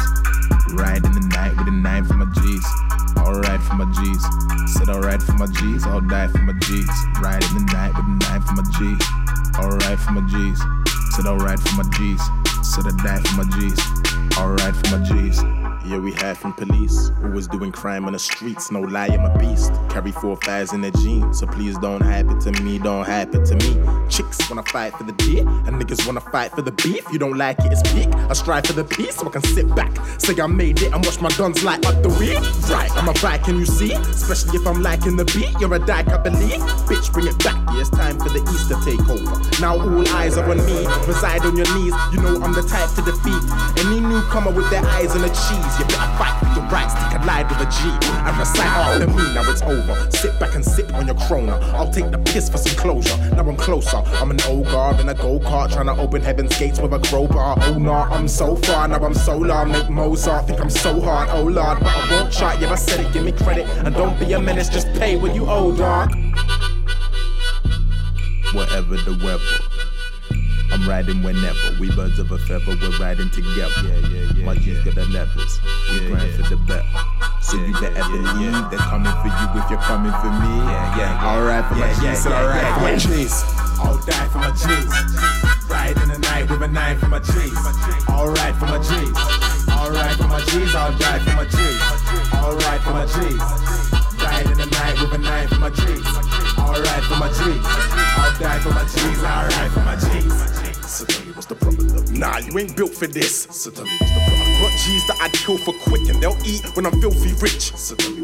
Ride in the night with a nine for my G's. I'll ride for my G's. Said I'll ride for my G's. I'll die for my G's. Ride in the night with a nine for my G. I'll ride for my G's. Said I'll ride for my G's. Said I'll die for my G's. I'll ride for my G's. Yeah, we had from police. who was doing crime on the streets. No lie, I'm a beast. Carry four thighs in the jeans. So please don't happen to me, don't happen to me. Chicks wanna fight for the deer, and niggas wanna fight for the beef. You don't like it, it's peak. I strive for the peace so I can sit back. Say I made it and watch my guns light up the weed. Right, I'm a bike, can you see? Especially if I'm liking the beat. You're a dyke, I believe. Bitch, bring it back. Yeah, it's time for the East to take over. Now all eyes are on me. Reside on your knees. You know I'm the type to defeat any newcomer with their eyes on the cheese. You better fight for your rights. A lie with a G. And recite after me. Now it's over. Sit back and sip on your Corona. I'll take the piss for some closure. Now I'm closer. I'm an guard in a go kart trying to open heaven's gates with a crowbar. Oh nah, I'm so far. Now I'm so loud. Make Mozart think I'm so hard. Oh lord, but I won't try. Yeah, I said it. Give me credit and don't be a menace. Just pay what you owe, dog. Whatever the weather. I'm riding whenever. We birds of a feather, we're riding together. Yeah, yeah, yeah. My G's got the levers. We grind for the better. So you better believe they're coming for you if you're coming for me. Yeah, yeah. Alright for my G's, alright for my G's. I'll die for my G's. Ride in the night with a nine for my G's. Alright for my G's. Alright for my G's. I'll die for my G's. Alright for my G's. Ride in the night with a nine for my G's. Alright for my G's. I'll die for my G's. Alright for my G's. So tell me what's the problem? Nah, you ain't built for this. So tell me what's the problem? I Got G's that I'd kill for quick and they'll eat when I'm filthy rich. So tell me?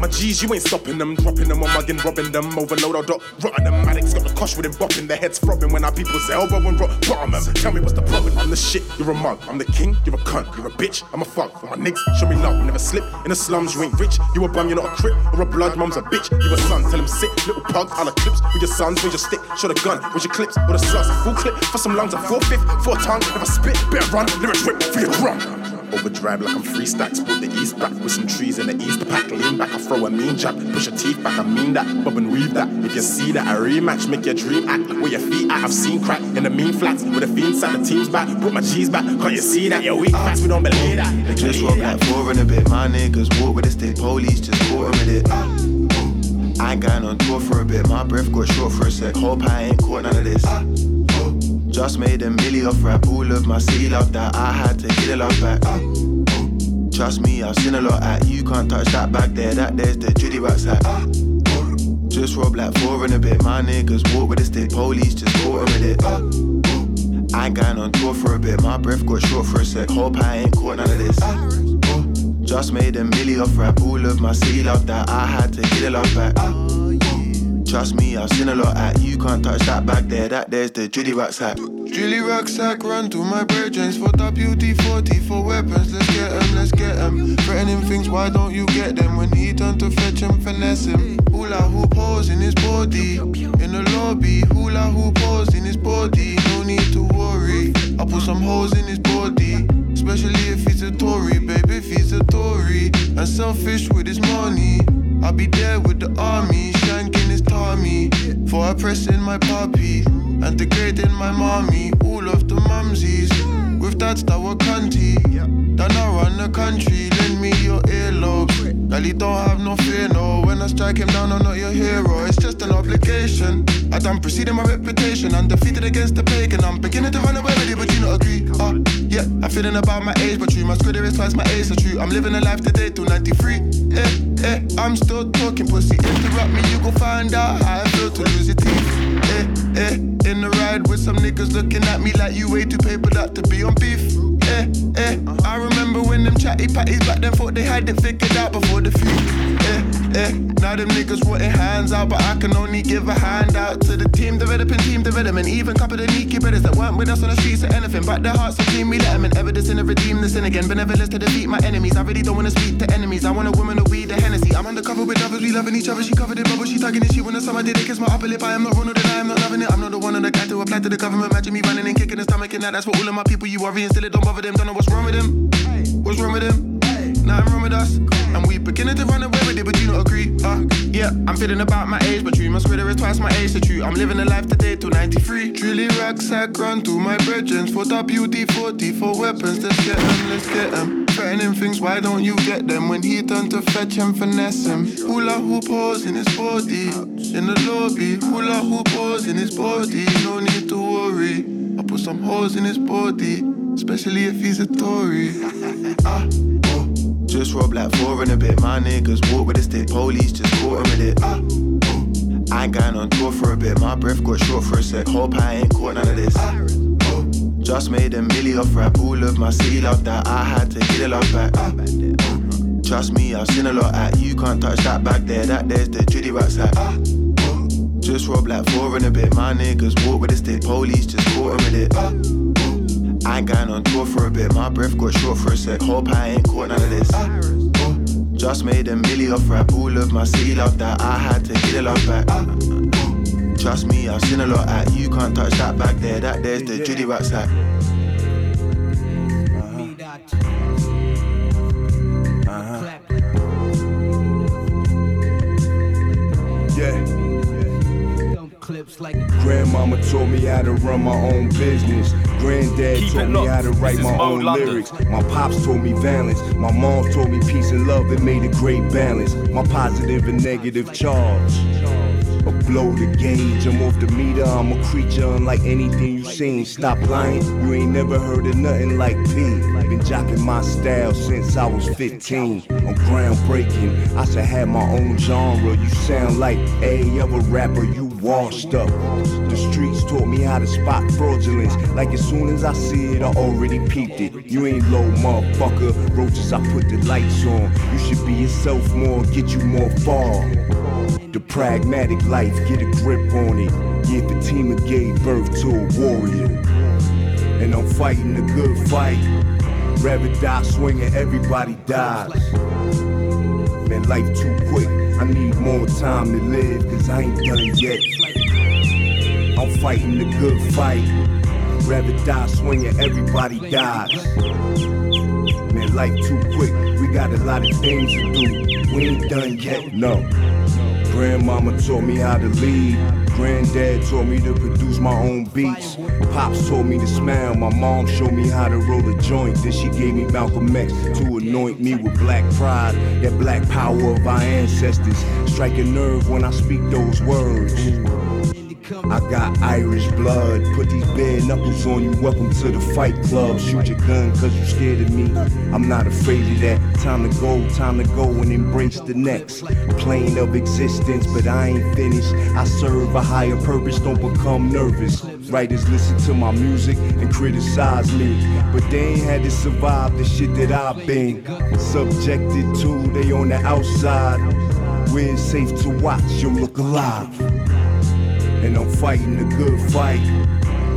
My G's, you ain't stopping them, dropping them, I'm mugging, robbing them, overload, I'll dot, rotting them. Addicts got the cosh with him bopping, their heads throbbing when our people's oh, elbow and rock bottom them. Tell me what's the problem? I'm the shit, you're a mug. I'm the king, you're a cunt, you're a bitch, I'm a fuck. For my niggas, show me love, never slip in the slums, you ain't rich, you a bum, you're not a crip, or a blood, mum's a bitch, you a son, tell him sit, little pug, I'll clips with your sons, with your stick, show the gun, with your clips, or the slugs, full clip, for some lungs, a four fifth, four tongue, never spit, better run, lyrics rip for your drum. Overdrive like I'm free stacks, put the east back with some trees in the east pack. Lean back, I throw a mean jab, push your teeth back, I mean that. Bob and weave that. If you see that, I rematch, make your dream act. Where your feet at, I've seen crack in the mean flats. With the fiend sat, the team's back, put my G's back. Can't you see that? You're weak facts, we don't believe that. They just rock like four in a bit. My niggas walk with a stick, police just caught him with it. I ain't going on tour for a bit. My breath got short for a sec. Hope I ain't caught none of this. Just made a milli off rap. All of my city love that. I had to get a love back. Ah. Trust me, I've seen a lot at you. Can't touch that back there. That there's the Judy Wax hat. Ah. Just rob like four in a bit. My niggas walk with a stick. Police just caught with it. Ah. I ain't going on tour for a bit. My breath got short for a sec. Hope I ain't caught none of this. Just made a milli off rap. All of my city love that. I had to get a love back. Trust me, I've seen a lot at you. Can't touch that back there. That there's the Wax hat. Drilly rucksack, run to my brethrens For WD-40 for weapons Let's get 'em, let's get 'em Threatening things, why don't you get them? When he done to fetch him, finesse him Hula hoop holes in his body In the lobby, hula hoop holes in his body No need to worry I put some holes in his body Especially if he's a Tory, baby, if he's a Tory And selfish with his money I'll be there with the army, shanking his Tommy For I press in my puppy and degrading my mommy, all of the mumsies. With dads that were cunty, that now run the country. Lend me your earlobes. You don't have no fear, no. When I strike him down, I'm not your hero. It's just an obligation. I done preceding my reputation. Undefeated against the pagan. I'm beginning to run away with it, but you not agree. Uh, yeah, I'm feeling about my age, but true. My squid is twice my age, so true. I'm living a life today till 93. Eh, eh, I'm still talking pussy. Interrupt me, you go find out how I feel to lose your teeth. Eh, eh, in the ride with some niggas looking at me like you way too papered up to be on beef. Eh, eh, I remember when them chatty patties back then thought they had it figured out before the feud. Eh, eh, now them niggas wanting hands out, but I can only give a hand out to the team developing team development. Even couple of sneaky brothers that weren't with us on the streets or anything. Back their hearts so clean, we let them in. Evidence to redeem the sin again. Benevolence to defeat my enemies. I really don't wanna speak to enemies. I want a woman to weed the Hennessy. I'm undercover with others, we loving each other. She covered in bubble, she tugging it. She wanna summer did it, kiss my upper lip. I am not Ronald and I am not loving it. I'm not the one on the guy to apply to the government. Imagine me running and kicking the stomach and that. That's for all of my people. You worry and still it don't bother them. Don't know what's wrong with them. What's wrong with them? Nothing wrong with us. And we beginning to run away with it, but you not agree. Uh, yeah, I'm feeling about my age, but true. My square is twice my age, so true. I'm living a life today till 93. Drilly rucksack, run to my brethrens. For WD-40 for weapons. Let's get them, let's get them. Threatening things, why don't you get them? When he done to fetch and finesse him. Hula hoop holes in his body. In the lobby, hula hoop holes in his body. No need to worry. I put some holes in his body. Especially if he's a Tory. oh. Just rob like four in a bit. My niggas walk with a stick. Police just caught him with it. Ah, oh. I ain't going on tour for a bit. My breath got short for a sec. Hope I ain't caught none of this. Ah. Oh. Just made a milli off rap. All of my city love that. I had to get a love back. Ah. Trust me, I've seen a lot at you. Can't touch that back there. That there's the Judy Wax hat. Just rob like four in a bit. My niggas walk with a stick. Police just caught him with it. Ah. I ain't going on tour for a bit. My breath got short for a sec. Hope I ain't caught none of this. Oh, just made a milli off rap. All of my city love that. I had to get a love back. Trust me, I've seen a lot at you. Can't touch that back there. That there's the Judy Wax hat. Yeah. Grandmama taught me how to run my own business. Granddad Keep taught me how to write my own London. lyrics. My pops told me balance. My mom told me peace and love. It made a great balance. My positive and negative charge. Or blow the gauge. I'm off the meter. I'm a creature unlike anything you've seen. Stop lying. You ain't never heard of nothing like P. Been jocking my style since I was 15. I'm groundbreaking. I should have my own genre. You sound like a other rapper. You washed up. The streets taught me how to spot fraudulence. Like as soon as I see it, I already peeped it. You ain't low, motherfucker. Roaches, I put the lights on. You should be yourself more, get you more far. The pragmatic life, get a grip on it. Yeah, Fatima gave birth to a warrior. And I'm fighting a good fight. Rather die swinging, everybody dies. Man, life too quick. I need more time to live, cause I ain't done yet. I'm fighting the good fight. Rather die swinging, everybody dies. Man, life too quick. We got a lot of things to do. We ain't done yet, no. Grandmama taught me how to lead. Granddad taught me to produce my own beats. Pops taught me to smile. My mom showed me how to roll a joint. Then she gave me Malcolm X to anoint me with black pride. That black power of our ancestors. Strike a nerve when I speak those words. I got Irish blood. Put these bare knuckles on you. Welcome to the fight club. Shoot your gun cause you scared of me. I'm not afraid of that. Time to go, time to go and embrace the next plane of existence. But I ain't finished. I serve a higher purpose. Don't become nervous. Writers listen to my music and criticize me. But they ain't had to survive the shit that I've been subjected to. They on the outside. We're safe to watch, you'll look alive. And I'm fighting a good fight.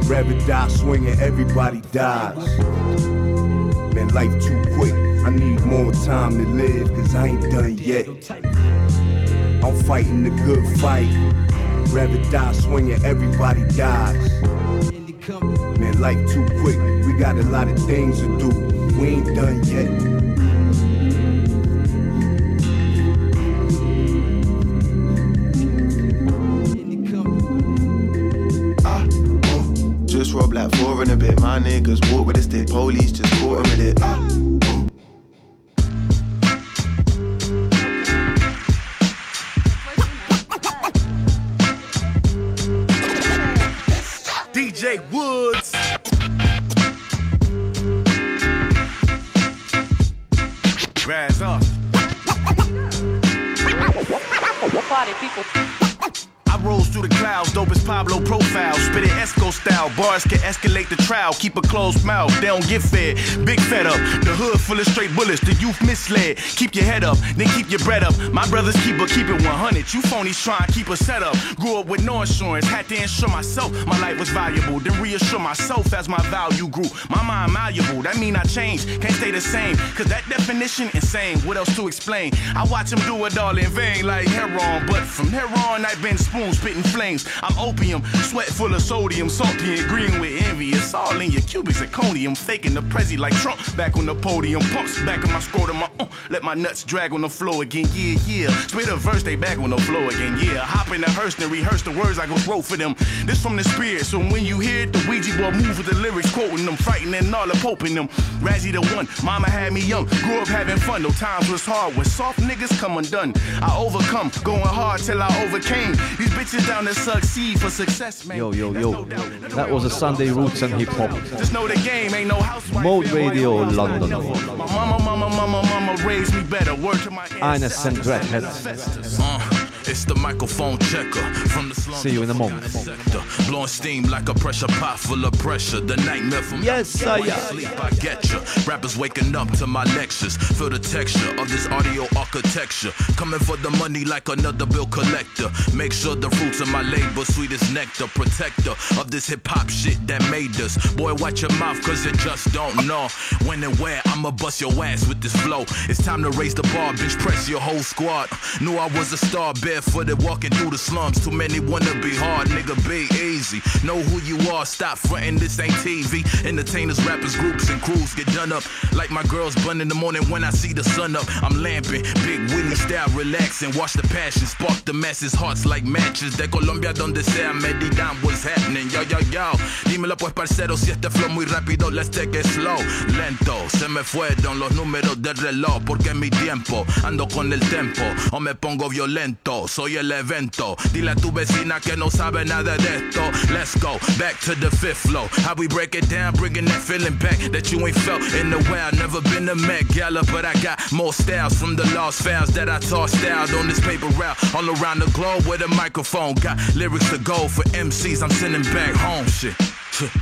Rather die swinging, everybody dies. Man, life too quick. I need more time to live, cause I ain't done yet. I'm fighting a good fight. Rather die swinging, everybody dies. Man, life too quick. We got a lot of things to do. We ain't done yet. Just roll black four in a bit. My niggas walk with a stick. Police just caught him with it. Ah. DJ Woods. Rise up. Party people. I rose through the clouds, dope as Pablo profile. Spit it Esco style. Bars can escalate the trial. Keep a closed mouth, they don't get fed. Big fed up. The hood full of straight bullets. The youth misled. Keep your head up, then keep your bread up. My brothers keep a keep it 100. You phonies try to keep a setup. Grew up with no insurance. Had to insure myself. My life was valuable. Then reassure myself as my value grew. My mind malleable. That mean I changed. Can't stay the same. Cause that definition insane. What else to explain? I watch him do it all in vain like heroin. But from here on, I've been spoon spitting flames. I'm opium, sweat full of sodium, salty and green with envy. It's all in your cubic zirconium, faking the prezi like Trump back on the podium. Pumps back in my scrotum, my, uh, let my nuts drag on the floor again. Yeah, yeah. Spit a verse, they back on the floor again. Yeah, hop in the hearse and rehearse the words I go throw for them. This from the spirit, so when you hear it, the Ouija board move with the lyrics, quoting them, frightening and all the pope in them. Razzie the one, mama had me young, grew up having fun. No times was hard, when soft niggas come undone. I overcome, going hard till I overcame. These bitches down to succeed for success, man. Yo, yo, yo. That was a Sunday Roots and Hip Hop. Just know the game ain't no housewife. Mode Radio London. My mama, mama, mama, mama raised me better. Word to my Eine Sendräthet. Uh, it's the microphone checker from the slum. See you in a moment. sector. Blowing steam like a pressure pot full of pressure. The nightmare from Yes, I am. sleep, I get ya. Rappers waking up to my lectures. Feel the texture of this audio architecture. Coming for the money like another bill collector. Make sure the fruits of my labor sweet as nectar. Protector of this hip hop shit that made us. Boy, watch your mouth, cause just don't know when and where I'ma bust your ass with this flow. It's time to raise the bar, bitch, press your whole squad. Knew I was a star, barefooted, walking through the slums. Too many wanna be hard, nigga, be easy. Know who you are, stop frontin', this ain't TV. Entertainers, rappers, groups, and crews get done up. Like my girls bun in the morning when I see the sun up. I'm lamping, big Willie style, relaxing. Watch the passion, spark the masses' hearts like matches. De Colombia, donde sea, medidan what's happening. Yo, yo, yo. Dímelo pues, parcero, si este flow muy rápido, let's take it slow. Lento, se me fueron los números del reloj, porque mi tiempo. Ando con el tempo, o me pongo violento. Esto, soy el evento. Dile a tu vecina que no sabe nada de esto. Let's go back to the fifth flow. How we break it down, bringing that feeling back that you ain't felt in a while. Never been a Met Gala, but I got more styles from the lost files that I tossed out on this paper route all around the globe with a microphone. Got lyrics to go for MCs. I'm sending back home. Shit,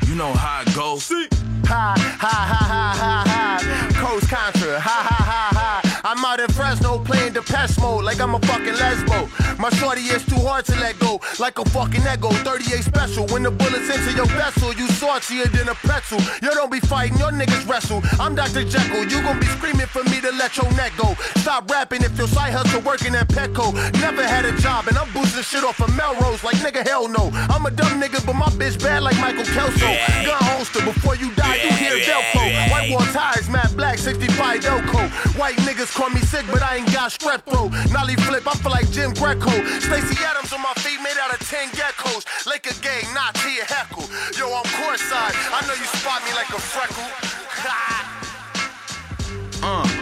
you know how it goes. See? Ha, ha, ha, ha, ha, ha. Coast Contra, ha, ha, ha, ha. I'm out in Fresno playing Mode like I'm a fucking lesbo. My shorty is too hard to let go, like a fucking ego. 38 special. When the bullets enter your vessel, you saltier than a pretzel. You don't be fighting, your niggas wrestle. I'm Dr. Jekyll, you gon' be screaming for me to let your neck go. Stop rapping if your side hustle working at Petco. Never had a job, and I'm boosting shit off of Melrose like nigga, hell no. I'm a dumb nigga, but my bitch bad like Michael Kelso. Gun holster, before you die, you hear Velcro. White wall tires, matte black, 65 Delco. White niggas call me sick, but I ain't got strep throat. Nollie flip, I feel like Jim Greco. Stacy Adams on my feet, made out of 10 geckos. Laker gang, not Tia Heckle. Yo, I'm courtside. I know you spot me like a freckle. uh.